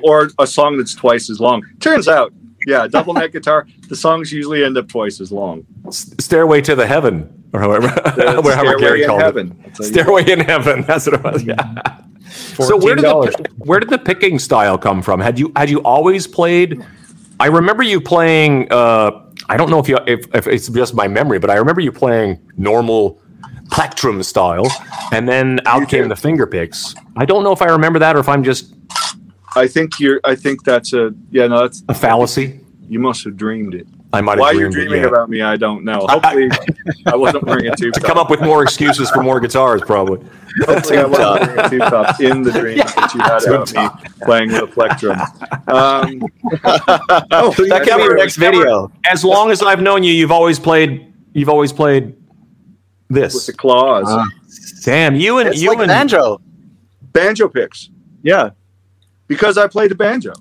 or a song that's twice as long. Turns out, yeah, double neck guitar. The songs usually end up twice as long. Stairway to the Heaven, or however, The however Stairway Gary in called Heaven. it. I'll Stairway in Heaven. That's what it was. Yeah. So where did the where did the picking style come from? Had you had you always played? I remember you playing. Uh, I don't know if you if, if it's just my memory, but I remember you playing normal plectrum style, and then out came did. the finger picks. I don't know if I remember that or if I'm just I think you're. I think that's a. Yeah, no, that's a fallacy. You must have dreamed it. I might have Why you're dreamed it, dreaming yeah. about me, I don't know. Hopefully, I wasn't wearing a tube to top. come up with more excuses for more guitars, probably. Hopefully, I wasn't wearing a tube top in the dream that you had about me playing with a plectrum. Um, oh, That could be your next video. As long as I've known you, you've always played. You've always played with this. the claws. Ah. Sam, you and It's you like and banjo. banjo picks Yeah. Because I played the banjo.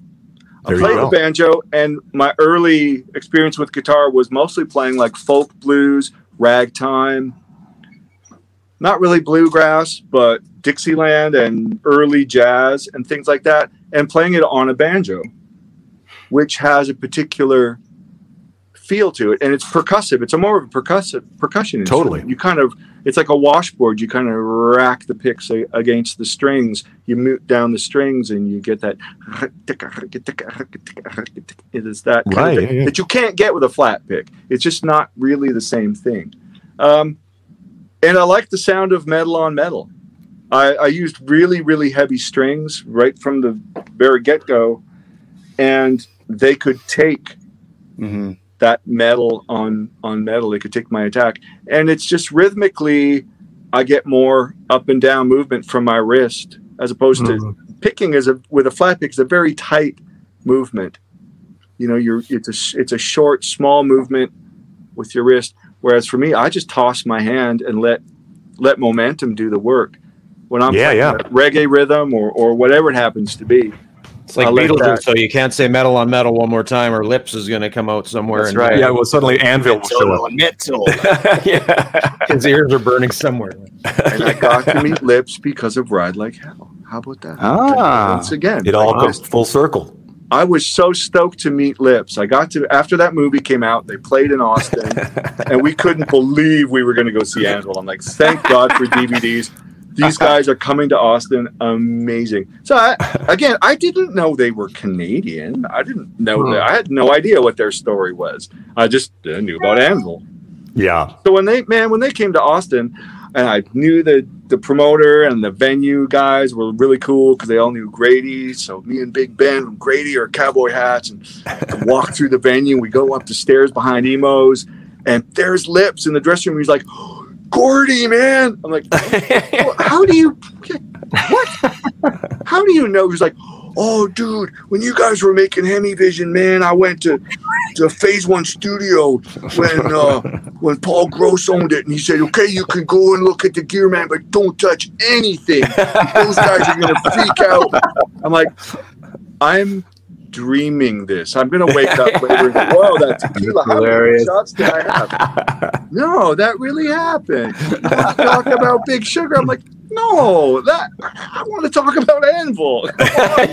I There played the banjo, and my early experience with guitar was mostly playing like folk blues, ragtime, not really bluegrass, but Dixieland and early jazz and things like that, and playing it on a banjo, which has a particular feel to it, and it's percussive. It's a more of a percussive percussion. instrument. Totally. you kind of it's like a washboard. You kind of rack the picks a- against the strings. You mute down the strings, and you get that. It is that kind Right, of thing yeah, yeah. that you can't get with a flat pick. It's just not really the same thing. Um, and I like the sound of metal on metal. I, I used really, really heavy strings right from the very get go, and they could take hmm that metal on on metal. it could take my attack, and it's just rhythmically, I get more up and down movement from my wrist as opposed to mm-hmm. picking as a with a flat pick is a very tight movement. You know, you're it's a it's a short, small movement with your wrist. Whereas for me, I just toss my hand and let let momentum do the work. When I'm Yeah, playing yeah. reggae rhythm or or whatever it happens to be, It's like I'll Beetlejuice, so you can't say metal on metal one more time, or lips is going to come out somewhere. That's and right. Yeah, well, suddenly Anvil will show up. Mental. yeah. his ears are burning somewhere. and I got to meet Lips because of Ride Like Hell. How about that? Ah. Once again, It all I comes full circle. I was so stoked to meet Lips. I got to after that movie came out. They played in Austin, and we couldn't believe we were going to go see Anvil. I'm like, thank God for DVDs. These guys are coming to Austin. Amazing. So I, again, I didn't know they were Canadian. I didn't know that. I had no idea what their story was. I just uh, knew about Anvil. Yeah. So when they man, when they came to Austin, and I knew the the promoter and the venue guys were really cool because they all knew Grady. So me and Big Ben from Grady are cowboy hats and walk through the venue. We go up the stairs behind Emo's, and there's Lips in the dressing room. He's like, "Gordie, man!" I'm like, "Well, "How do you what? How do you know?" He's like. Oh, dude! When you guys were making Hemi Vision, man, I went to to Phase One Studio when uh, when Paul Gross owned it, and he said, "Okay, you can go and look at the gear, man, but don't touch anything. Those guys are gonna freak out." I'm like, I'm dreaming this. I'm gonna wake up later and go, "Whoa, that tequila! How many Hilarious. shots did I have?" No, that really happened. You want to talk about Big Sugar? I'm like, no, that I want to talk about Anvil.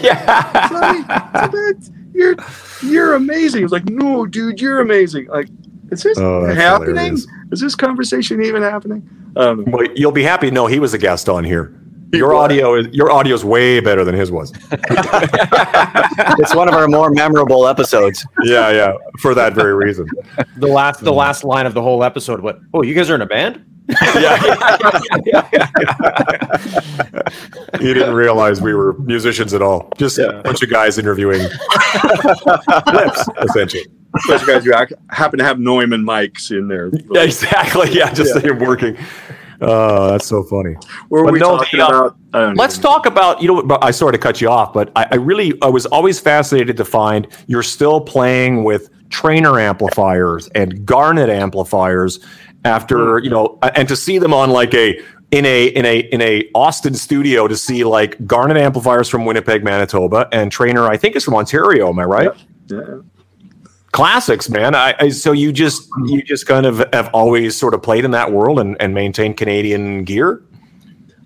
yeah. Sonny, that- you're you're amazing. He was like, no, dude, you're amazing. Like, is this Oh, happening? hilarious. Is this conversation even happening? Um, Well, you'll be happy No, he was a guest on here. He Your audio is your audio is way better than his was. It's one of our more memorable episodes. yeah, yeah. For that very reason. The last, the last line of the whole episode. What? Oh, you guys are in a band? Yeah. He didn't realize we were musicians at all. Just a bunch of guys interviewing clips, essentially. those guys who happen to have Neumann mics in there. Yeah, exactly. Yeah, just him working. Oh, that's so funny. What were But we no, talking the, uh, about? Let's even- talk about you know. I sort of cut you off, but I, I really I was always fascinated to find you're still playing with Traynor amplifiers and Garnet amplifiers after you know, and to see them on like a in a in a in a Austin studio to see like Garnet amplifiers from Winnipeg, Manitoba, and Traynor I think is from Ontario. Am I right? Yeah. Classics, man. I, I so you just you just kind of have always sort of played in that world and and maintained Canadian gear.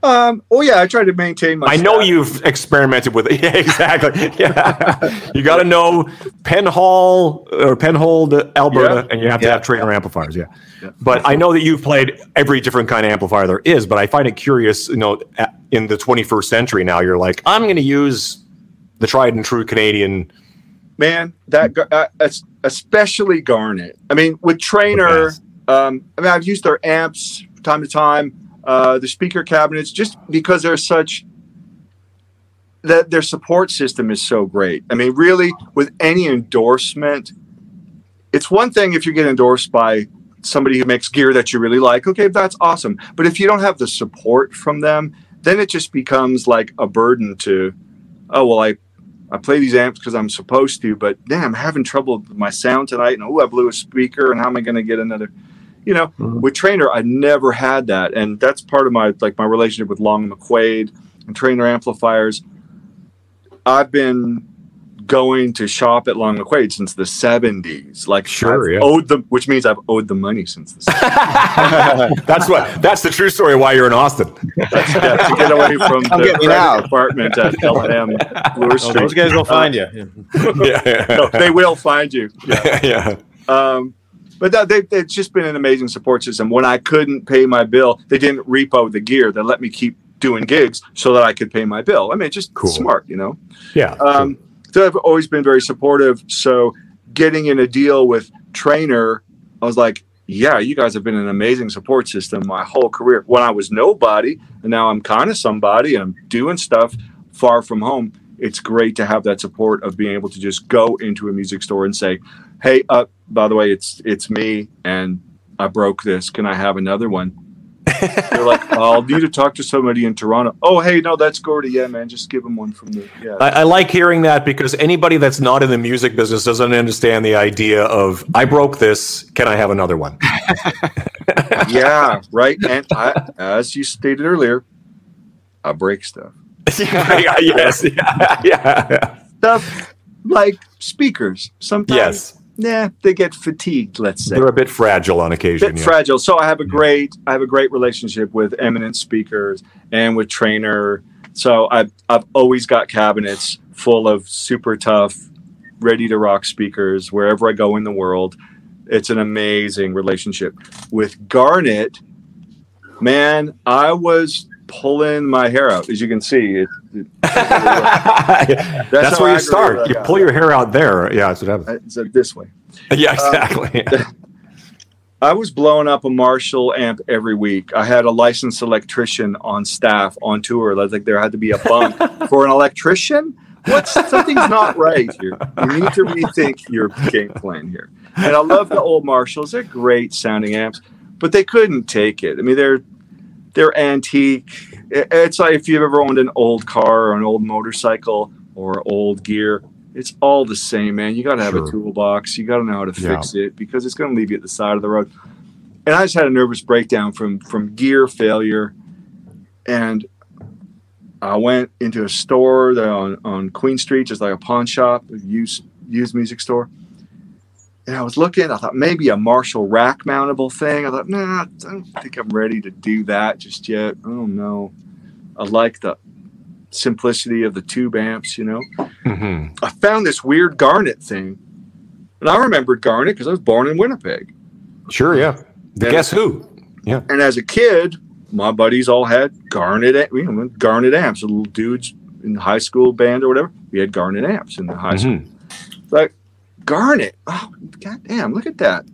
Um, oh yeah, I try to maintain my. I know you've experimented with it. Yeah, exactly. Yeah, you got to know Penhall or Penhold, Alberta, Yeah. and you have to Yeah. have Traynor amplifiers. Yeah. Yeah. but I know that you've played every different kind of amplifier there is. But I find it curious, you know, in the 21st century now, you're like, I'm going to use the tried and true Canadian. man that uh, es- especially garnet. I mean with Traynor um, i mean i've used their amps from time to time uh, the speaker cabinets just because they're such that their support system is so great. I mean really with any endorsement it's one thing if you get endorsed by somebody who makes gear that you really like okay that's awesome. But if you don't have the support from them then it just becomes like a burden to oh well i I play these amps because I'm supposed to, but damn, I'm having trouble with my sound tonight. And oh, I blew a speaker, and how am I going to get another? You know, Mhm. with Traynor, I never had that, and that's part of my like my relationship with Long and McQuade and Traynor amplifiers. I've been going to shop at Long and McQuade since the '70s. Like, Sure, I've yeah. owed them, which means I've owed the money since the 70s. that's what. That's the true story. Why you're in Austin. yeah, to get away from Come the get me credit now. apartment at L&M Bloor Oh, Street. those guys will find you. yeah, No, they will find you. yeah. Um, but that, they, it's just been an amazing support system. When I couldn't pay my bill, they didn't repo the gear. They let me keep doing gigs so that I could pay my bill. I mean, it's just Cool. smart, you know. yeah. Um, so I've always been very supportive. So getting in a deal with Traynor, I was like, yeah, you guys have been an amazing support system my whole career. When I was nobody, and now I'm kind of somebody, and I'm doing stuff far from home. It's great to have that support of being able to just go into a music store and say, "Hey, uh, by the way, it's it's me, and I broke this. Can I have another one?" They're like, "I'll need to talk to somebody in Toronto." Oh, hey, no, that's Gordie. Yeah, man, just give him one from the yeah. I, I like hearing that because anybody that's not in the music business doesn't understand the idea of I broke this. Can I have another one? yeah, right. And I, as you stated earlier, I break stuff. yeah, yes, yeah, yeah. Stuff like speakers. Sometimes, yes. Yeah, they get fatigued. Let's say They're a bit fragile on occasion. bit yeah. fragile. So I have a great, I have a great relationship with Eminence speakers and with Traynor. So I've I've always got cabinets full of super tough, ready to rock speakers wherever I go in the world. It's an amazing relationship with Garnet. Man, I was pulling my hair out, as you can see. It, it- that's, how where you start. You pull your hair out there. Yeah, that's what happens. it's uh, this way. Yeah, exactly. I was blowing up a Marshall amp every week. I had a licensed electrician on staff on tour. Like there had to be a bump for an electrician. What's something's not right here? You need to rethink your game plan here. And I love the old Marshalls. They're great sounding amps, but they couldn't take it. I mean, they're they're antique. It's like if you've ever owned an old car or an old motorcycle or old gear. It's all the same, man. You got to have Sure. a toolbox. You got to know how to Yeah. fix it because it's going to leave you at the side of the road. And I just had a nervous breakdown from from gear failure, and I went into a store on on Queen Street, just like a pawn shop, a used used music store. And I was looking. I thought maybe a Marshall rack mountable thing. I thought, nah, I don't think I'm ready to do that just yet. I don't know. I like the simplicity of the tube amps, you know. Mhm. I found this weird Garnet thing, and I remembered Garnet because I was born in Winnipeg. Sure, yeah. Yeah. Guess Who? Yeah. And as a kid, my buddies all had Garnet, you know, Garnet amps. The little dudes in high school band or whatever, we had Garnet amps in the high school. Mhm. Like Garnet, oh goddamn, look at that!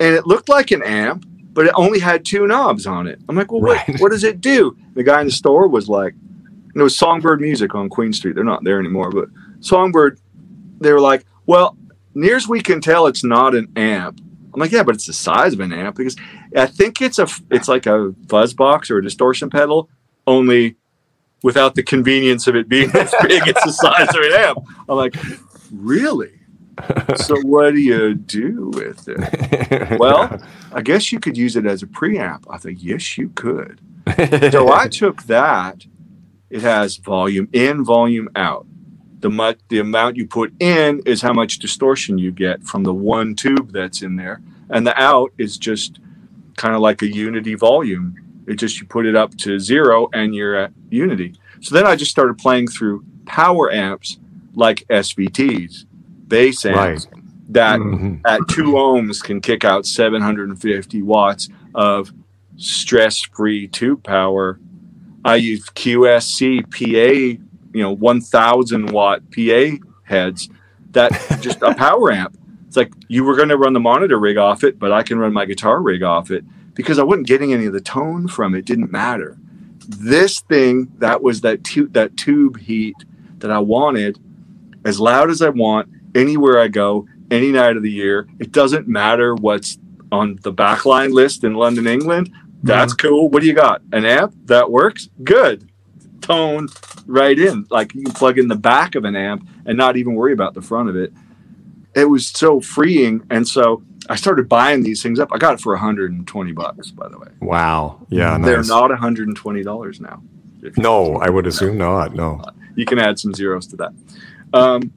And it looked like an amp, but it only had two knobs on it. I'm like, well, Right. what, what does it do? The guy in the store was like, it was Songbird Music on Queen Street. They're not there anymore, but Songbird, they were like, well, near as we can tell, it's not an amp. I'm like, yeah, but it's the size of an amp because I think it's a, it's like a fuzz box or a distortion pedal, only without the convenience of it being as big. It's the size of an amp. I'm like, really? So what do you do with it? Well, I guess you could use it as a preamp. I think yes, you could. so I took that. It has volume in, volume out. The much the amount you put in is how much distortion you get from the one tube that's in there, and the out is just kind of like a unity volume. It just you put it up to zero and you're at unity. So then I just started playing through power amps like SVTs, bass amps that Mhm. at two ohms can kick out 750 watts of stress-free tube power. I use QSC PA, you know, 1000 watt PA heads. That just a power amp. It's like you were going to run the monitor rig off it, but I can run my guitar rig off it because I wasn't getting any of the tone from it. Didn't matter. This thing that was that tu- that tube heat that I wanted, as loud as I want, anywhere I go, any night of the year. It doesn't matter what's on the backline list in London, England. That's cool. What do you got? An amp that works? Good. Tone right in. Like you can plug in the back of an amp and not even worry about the front of it. It was so freeing. And so I started buying these things up. I got it for 120 bucks, by the way. Wow. Yeah. They're not $120 now. No, I would assume not. No. you can add some zeros to that. Um,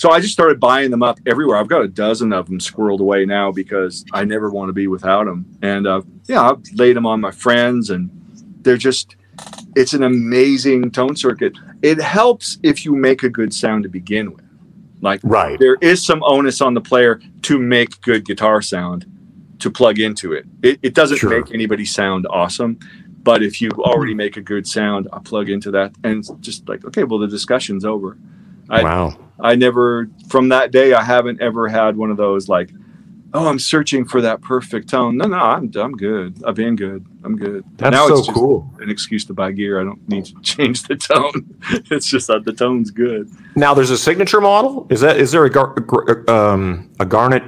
so I just started buying them up everywhere. I've got a dozen of them squirreled away now because I never want to be without them. And uh, yeah, I've laid them on my friends, and they're just. It's an amazing tone circuit. It helps if you make a good sound to begin with. Like Right. there is some onus on the player to make good guitar sound to plug into it. It, it doesn't Sure. make anybody sound awesome, but if you already make a good sound, I plug into that and just like, okay, well, the discussion's over. I- wow. I never, from that day, I haven't ever had one of those like, oh, I'm searching for that perfect tone. No, no, I'm, I'm good. I've been good. I'm good. That's now so it's just cool. an excuse to buy gear. I don't need to change the tone. it's just that the tone's good. Now there's a signature model. Is that is there a gar, um, a Garnet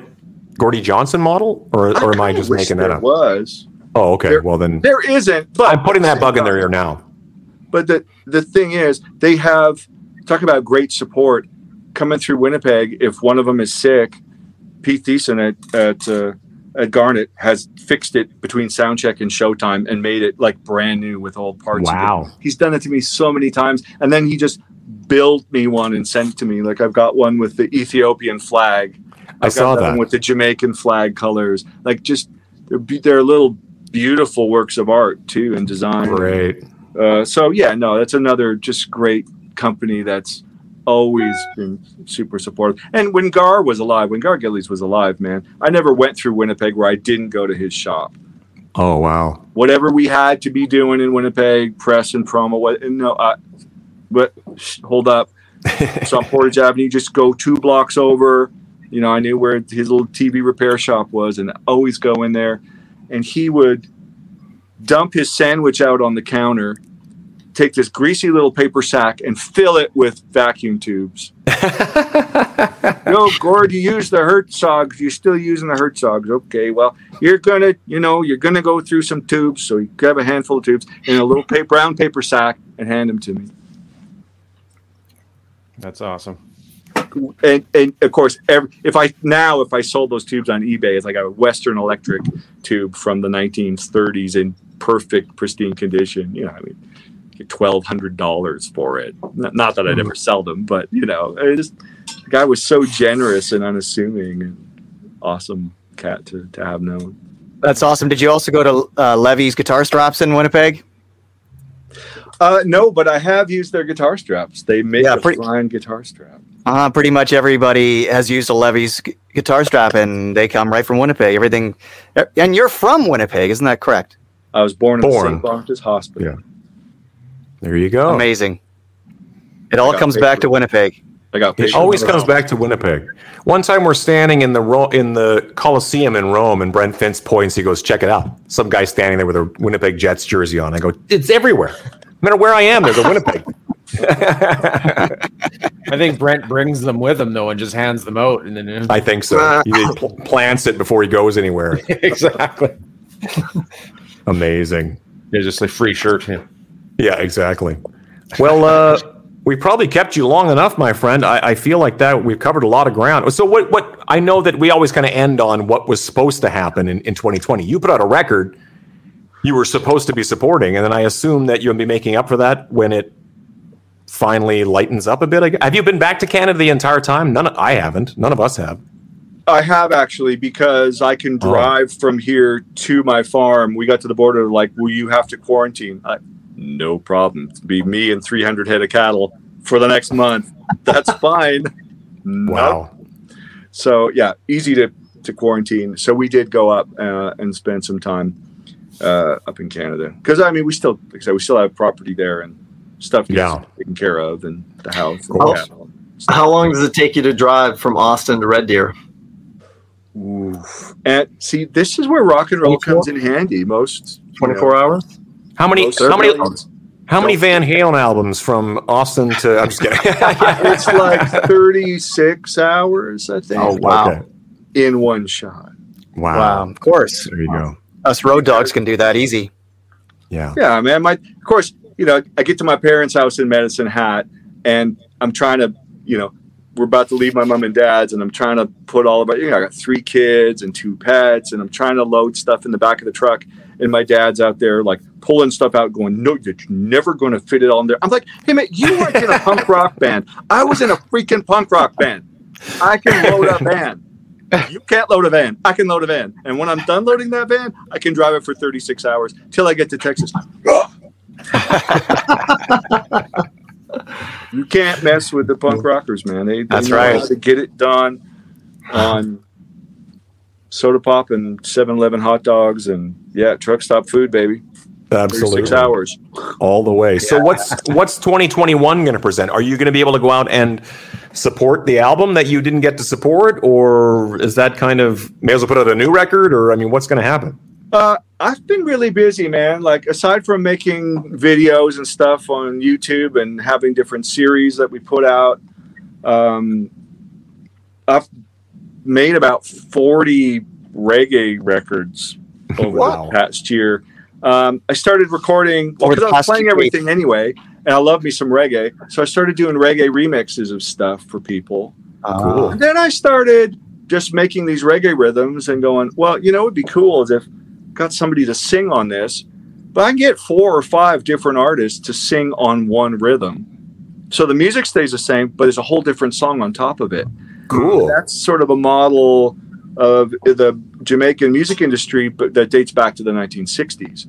Gordie Johnson model, or or am I just making that there up? Was Oh, okay. There- well then, there isn't, but I'm putting that bug in their ear now. But the the thing is, they have talk about great support coming through Winnipeg. If one of them is sick, Pete Thiessen at at, uh, at Garnet has fixed it between soundcheck and showtime and made it like brand new with all parts. of it. Wow. he's done it to me so many times, and then he just built me one and sent it to me. Like I've got one with the Ethiopian flag. I I've got saw that. one with the Jamaican flag colors. Like just they're, they're little beautiful works of art too and design. Great. Uh, so yeah, no, that's another just great company that's always been super supportive. And when Gar was alive, when Gar Gillies was alive, man, I never went through Winnipeg where I didn't go to his shop. Oh wow. Whatever we had to be doing in Winnipeg, press and promo, what no, I, but sh- hold up. so on Portage Avenue, just go two blocks over. You know, I knew where his little TV repair shop was, and always go in there. And he would dump his sandwich out on the counter, take this greasy little paper sack, and fill it with vacuum tubes. no, Gord, you use the Herzogs. You're still using the Herzogs. Okay, well, you're gonna, you know, you're gonna go through some tubes. So you grab a handful of tubes in a little paper, brown paper sack and hand them to me. That's awesome. and and of course, every, if I now if I sold those tubes on eBay, it's like a Western Electric tube from the 1930s in perfect, pristine condition. You know, I mean, get twelve hundred dollars for it. Not, not that I'd ever sell them, but you know, it just the guy was so generous and unassuming and awesome cat to, to have known. That's awesome. Did you also go to uh, Levy's Guitar Straps in Winnipeg? Uh, no, but I have used their guitar straps. They make Yeah, a pretty- fine guitar strap. Uh, pretty much everybody has used a Levy's gu- guitar strap, and they come right from Winnipeg. Everything, and you're from Winnipeg, isn't that correct? I was born in St. Boniface Hospital. Yeah. There you go. Amazing. It all comes paid back to Winnipeg. I got It always comes back to Winnipeg. One time we're standing in the Ro- in the Coliseum in Rome, and Brent Fitz points. He goes, "Check it out." Some guy standing there with a Winnipeg Jets jersey on. I go, "It's everywhere. No matter where I am, there's a Winnipeg." I think Brent brings them with him though and just hands them out, and then I think so. Ah. He pl- plants it before he goes anywhere. exactly. Amazing. Yeah, just a free shirt. Yeah. Yeah, exactly. Well, uh, we probably kept you long enough, my friend. I, I feel like that we've covered a lot of ground. So, what? What? I know that we always kind of end on what was supposed to happen in, in 2020. You put out a record. you were supposed to be supporting, and then I assume that you'll be making up for that when it finally lightens up a bit. Have you been back to Canada the entire time? None. Of, I haven't. None of us have. I have actually because I can Oh. drive from here to my farm. We got to the border, like, will you have to quarantine? I, no problem. It'd be me and 300 head of cattle for the next month. That's fine. Nope. Wow. So yeah, easy to to quarantine. So we did go up uh, and spend some time uh, up in Canada because I mean we still like I said we still have property there and stuff gets Yeah. taken care of and the house. And course. cattle. How long does it take you to drive from Austin to Red Deer? Oof. And see, this is where rock and roll 24? comes in handy. Most you know, 24 hours? How many? most How many? certainly. How many Van Halen albums from Austin to? I'm just kidding. It's like 36 hours, I think, Oh, wow. Okay. in one shot. Wow. Wow, of course. There you go. Us road dogs can do that easy. Yeah. Yeah, man. My of course, you know, I get to my parents' house in Medicine Hat, and I'm trying to, you know, we're about to leave my mom and dad's, and I'm trying to put all of it. You know, I got three kids and two pets, and I'm trying to load stuff in the back of the truck, and my dad's out there like pulling stuff out, going, "No, you're never going to fit it all in there." I'm like, "Hey, man, you weren't in a punk rock band. I was in a freaking punk rock band. I can load a van." You can't load a van. I can load a van. And when I'm done loading that van, I can drive it for 36 hours till I get to Texas. you can't mess with the punk rockers, man. They, they That's right. to get it done on soda pop and 7 Eleven hot dogs and, yeah, truck stop food, baby. Absolutely. 36 hours. all the way. So what's what's 2021 going to present? Are you going to be able to go out and support the album that you didn't get to support, or is that kind of may as well put out a new record? Or I mean, what's going to happen? Uh, I've been really busy, man. Like aside from making videos and stuff on YouTube and having different series that we put out, um, I've made about forty reggae records over Wow. the past year. Um, I started recording well, because I was playing year. everything anyway, and I love me some reggae. So I started doing reggae remixes of stuff for people. Cool. And then I started just making these reggae rhythms and going, well, you know, it'd be cool is if got somebody to sing on this, but I can get four or five different artists to sing on one rhythm. So the music stays the same, but there's a whole different song on top of it. Cool. That's sort of a model of the Jamaican music industry, but that dates back to the 1960s.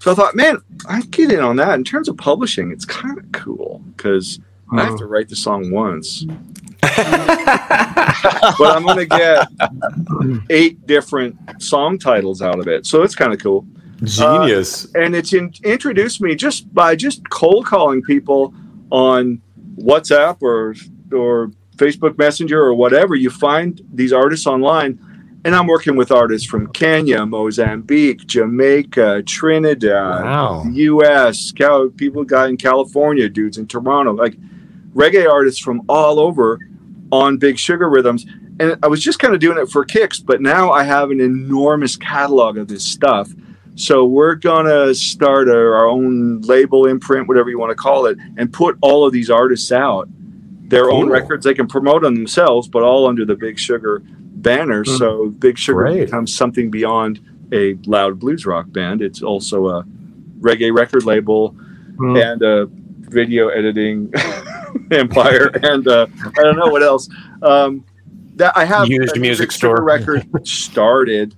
So I thought, man, I get in on that. In terms of publishing, it's kind of cool because I have to write the song once. but I'm going to get eight different song titles out of it. So it's kind of cool. Genius. Uh, and it's in, introduced me just by just cold calling people on WhatsApp or or Facebook Messenger or whatever. You find these artists online, and I'm working with artists from Kenya, Mozambique, Jamaica, Trinidad, wow. U.S. Cal- people got in California, dudes in Toronto, like reggae artists from all over on Big Sugar Rhythms. And I was just kind of doing it for kicks, but now I have an enormous catalog of this stuff. So we're gonna start our, our own label, imprint, whatever you want to call it, and put all of these artists out. Their own records, they can promote on themselves, but all under the Big Sugar banner. So Big Sugar Great. becomes something beyond a loud blues rock band. It's also a reggae record label Hmm. and a video editing empire, and uh, I don't know what else. Um, that I have Used music Big Sugar store. record started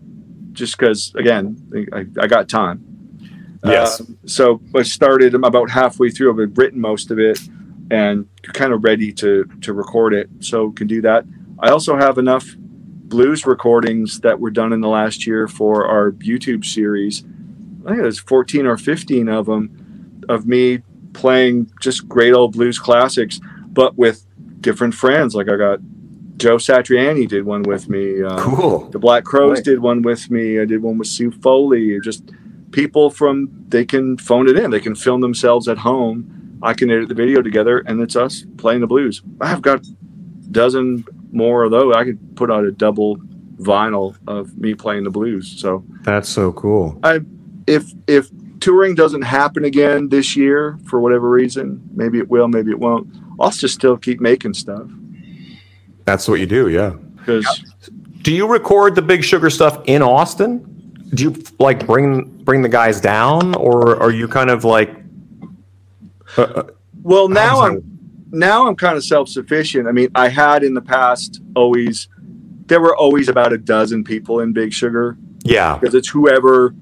just because again I, I got time. Yes. Um, so I started. I'm about halfway through. I've written most of it and kind of ready to to record it. So can do that. I also have enough blues recordings that were done in the last year for our YouTube series. I think there's 14 or 15 of them of me playing just great old blues classics, but with different friends. Like I got Joe Satriani did one with me. Uh, Cool. the Black Crowes Right. did one with me. I did one with Sue Foley. Just people from they can phone it in. They can film themselves at home. I can edit the video together, and it's us playing the blues. I've got a dozen more of those. I could put out a double vinyl of me playing the blues. So That's so cool. I if if touring doesn't happen again this year for whatever reason, maybe it will, maybe it won't. I'll just still keep making stuff That's what you do. Yeah. because Do you record the Big Sugar stuff in Austin? do you like bring bring the guys down, or are you kind of like? Uh, uh, Well, now I'm now I'm kind of self sufficient. I mean, I had in the past always there were always about a dozen people in Big Sugar yeah, because it's whoever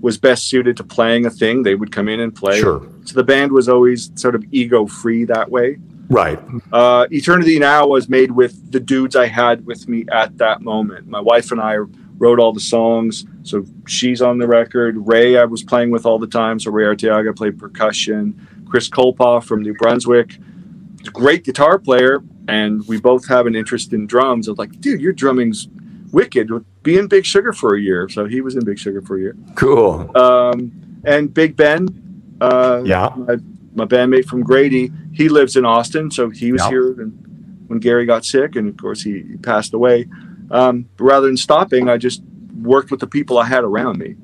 was best suited to playing a thing they would come in and play. sure, So the band was always sort of ego free that way. right. Uh, Eternity Now was made with the dudes I had with me at that moment. My wife and I wrote all the songs, so she's on the record. Ray, I was playing with all the time, so Ray Arteaga played percussion. Chris Colepaugh from New Brunswick, great guitar player, and we both have an interest in drums. I was like, dude, your drumming's wicked. Be in Big Sugar for a year. So he was in Big Sugar for a year. Cool. Um, and Big Ben, uh, Yeah. my, my bandmate from Grady, he lives in Austin, so he was Yeah. here and when Gary got sick, and of course he, he passed away. Um, rather than stopping, I just worked with the people I had around me,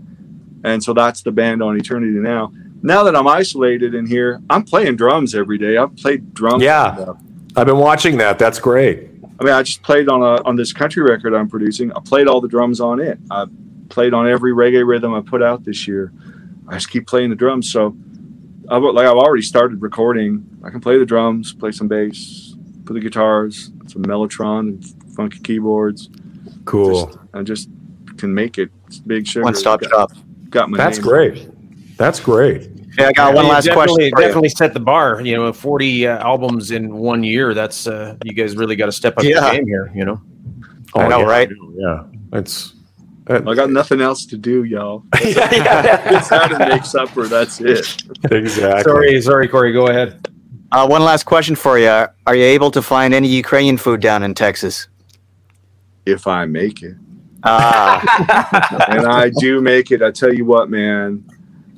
and so that's the band on Eternity now. Now that I'm isolated in here, I'm playing drums every day. I've played drums. Yeah. I've been watching that. That's great. I mean, I just played on a on this country record I'm producing. I played all the drums on it. I played on every reggae rhythm I put out this year. I just keep playing the drums. So, I've, like I've already started recording. I can play the drums, play some bass, play the guitars, some mellotron and funky keyboards. Cool. Just, I just can make it. It's big sugar. One stop got, shop. Got my That's name. great. That's great. Yeah, I got one You last definitely, question. Definitely set the bar. You know, forty uh, albums in one year. That's uh, you guys really got to step up Yeah. your game here. You know, Oh, I know, yeah, right? Yeah. It's. I got nothing else to do, y'all. yeah, yeah, It's how to make supper. That's it. exactly. sorry, sorry, Corey. Go ahead. Uh, one last question for you. Are you able to find any Ukrainian food down in Texas? If I make it. Ah, and I do make it. I tell you what, man,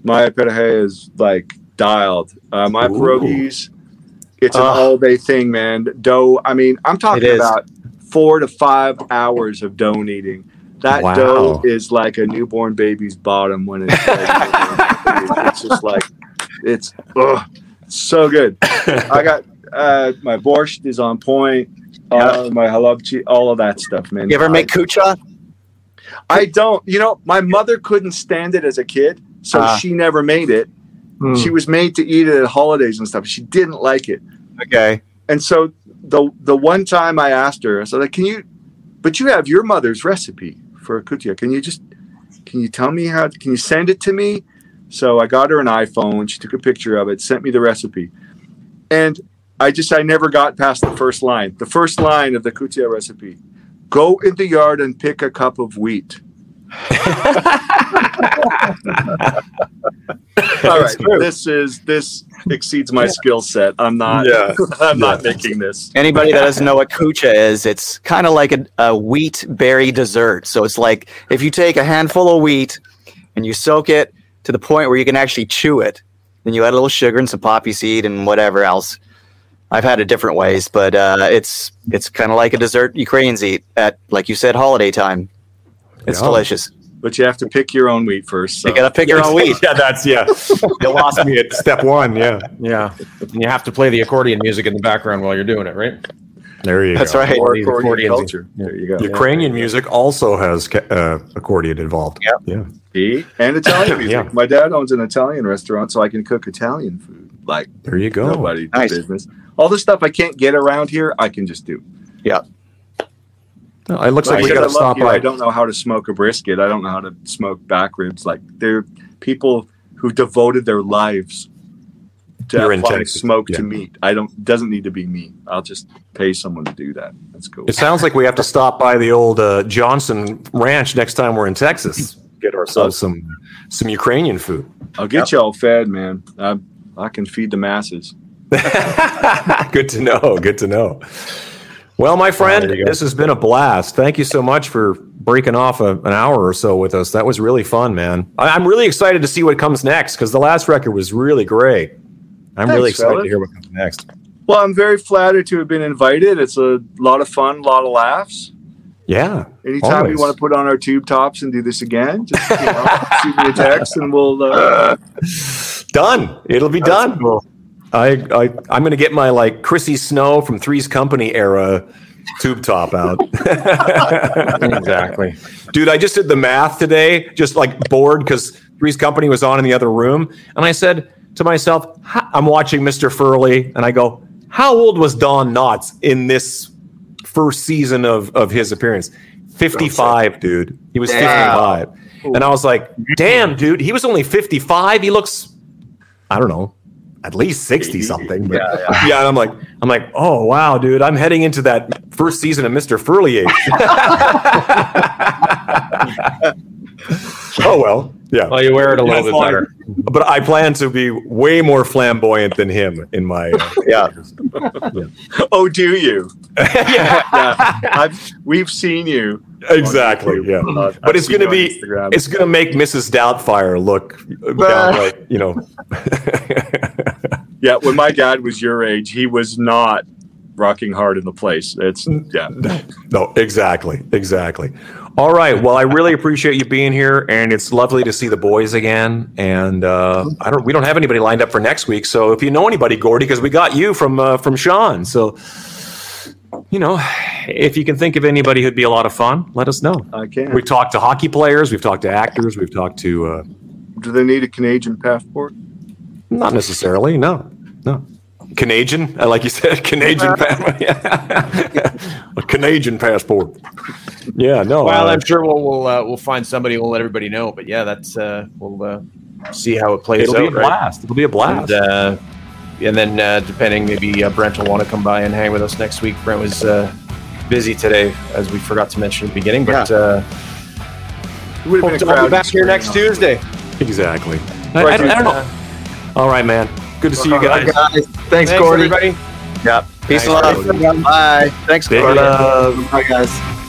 my pereje is like dialed. Uh, my Ooh. pierogies, it's an Ugh. all day thing, man. Dough. I mean, I'm talking about four to five hours of dough kneading. That Wow. dough is like a newborn baby's bottom when it's. it's just like it's ugh, so good. I got uh, my borscht is on point. Uh, my halabchi, all of that stuff, man. you ever make I- kutia? I don't. You know, my mother couldn't stand it as a kid, so Ah. she never made it. Hmm. She was made to eat it at holidays and stuff. She didn't like it, Okay. and so the the one time I asked her, I said, like, "Can you? But you have your mother's recipe for a kutia. Can you just? Can you tell me how? Can you send it to me?" So I got her an iPhone. She took a picture of it, sent me the recipe, and I just I never got past the first line. The first line of the kutia recipe: "Go in the yard and pick a cup of wheat." All right, this is this exceeds my skill set. I'm not. Yeah. I'm not making this. Anybody that doesn't know what kutia is, it's kind of like a, a wheat berry dessert. So it's like if you take a handful of wheat and you soak it to the point where you can actually chew it, then you add a little sugar and some poppy seed and whatever else. I've had it different ways, but uh, it's it's kind of like a dessert Ukrainians eat at, like you said, holiday time. It's Yeah. delicious. But you have to pick your own wheat first. So. You gotta pick your own wheat. yeah, that's yeah. You lost me at step one. Yeah. Yeah, and you have to play the accordion music in the background while you're doing it, right? There you That's go. That's right. Or These accordion accordions. culture. There you go. Ukrainian music also has uh, accordion involved. Yep. Yeah. See? And Italian music. Yeah. My dad owns an Italian restaurant, so I can cook Italian food like There you go. nobody Nice. business. All the stuff I can't get around here, I can just do. No, it looks like we got I to stop you, by. I don't know how to smoke a brisket. I don't know how to smoke back ribs. Like they're people who devoted their lives to You're applying smoke yeah. to meat. I don't doesn't need to be me. I'll just pay someone to do that. That's cool. It sounds like we have to stop by the old uh, Johnson Ranch next time we're in Texas. Get ourselves some some Ukrainian food. I'll get you all fed, man. I I can feed the masses. Good to know. Good to know. Well, my friend, there you go. this has been a blast. Thank you so much for breaking off a, an hour or so with us. That was really fun, man. I, I'm really excited to see what comes next because the last record was really great. I'm Thanks, really excited fella. to hear what comes next. Well, I'm very flattered to have been invited. It's a lot of fun, a lot of laughs. Yeah. Anytime Always. you want to put on our tube tops and do this again, just you know, shoot me a text and we'll. Uh, Done. It'll be done. I, I I'm gonna get my like Chrissy Snow from Three's Company era tube top out. exactly. Dude, I just did the math today, just like bored because Three's Company was on in the other room. And I said to myself, I'm watching Mr. Furley, and I go, How old was Don Knotts in this first season of, of his appearance? 55, dude. He was Damn. 55. And I was like, Damn, dude, he was only 55. He looks, I don't know, at least 60 something. But Yeah, yeah, and I'm like, I'm like, oh wow, dude, I'm heading into that first season of Mr. Furley age. oh well, yeah. Well, you wear it a little That's bit fine. better. But I plan to be way more flamboyant than him in my. Uh, Yeah. Oh, do you? yeah. I've we've seen you. exactly. Yeah. Uh, But I've it's going to be Instagram. it's going to make Mrs. Doubtfire look downright, you know. yeah. When my dad was your age, he was not rocking hard in the place. It's yeah. No, exactly, exactly. All right. Well, I really appreciate you being here, and it's lovely to see the boys again. And uh, I don't, we don't have anybody lined up for next week. So if you know anybody, Gordie, because we got you from uh, from Sean. So you know, if you can think of anybody who'd be a lot of fun, let us know. I can. We've talked to hockey players, we've talked to actors, we've talked to uh, Do they need a Canadian passport? not necessarily, no, no. Canadian, like you said, Canadian, pa- yeah. a Canadian passport. Yeah, no. Well, uh, I'm sure we'll we'll uh, we'll find somebody. We'll let everybody know. But yeah, that's uh, we'll uh, see how it plays out. it'll be a right? blast. It'll be a blast. And, uh, and then uh, depending, maybe uh, Brent will want to come by and hang with us next week. Brent was uh, busy today, as we forgot to mention at the beginning. But uh, It would have hope been a crowd back here next Tuesday. Exactly. I, I, I don't know. All right, man. Good to see you guys. guys. Thanks, Thanks, Gordie. everybody. Yeah. Peace Thanks, and love. Bye. Thanks, Big Gordie. love. Bye, guys.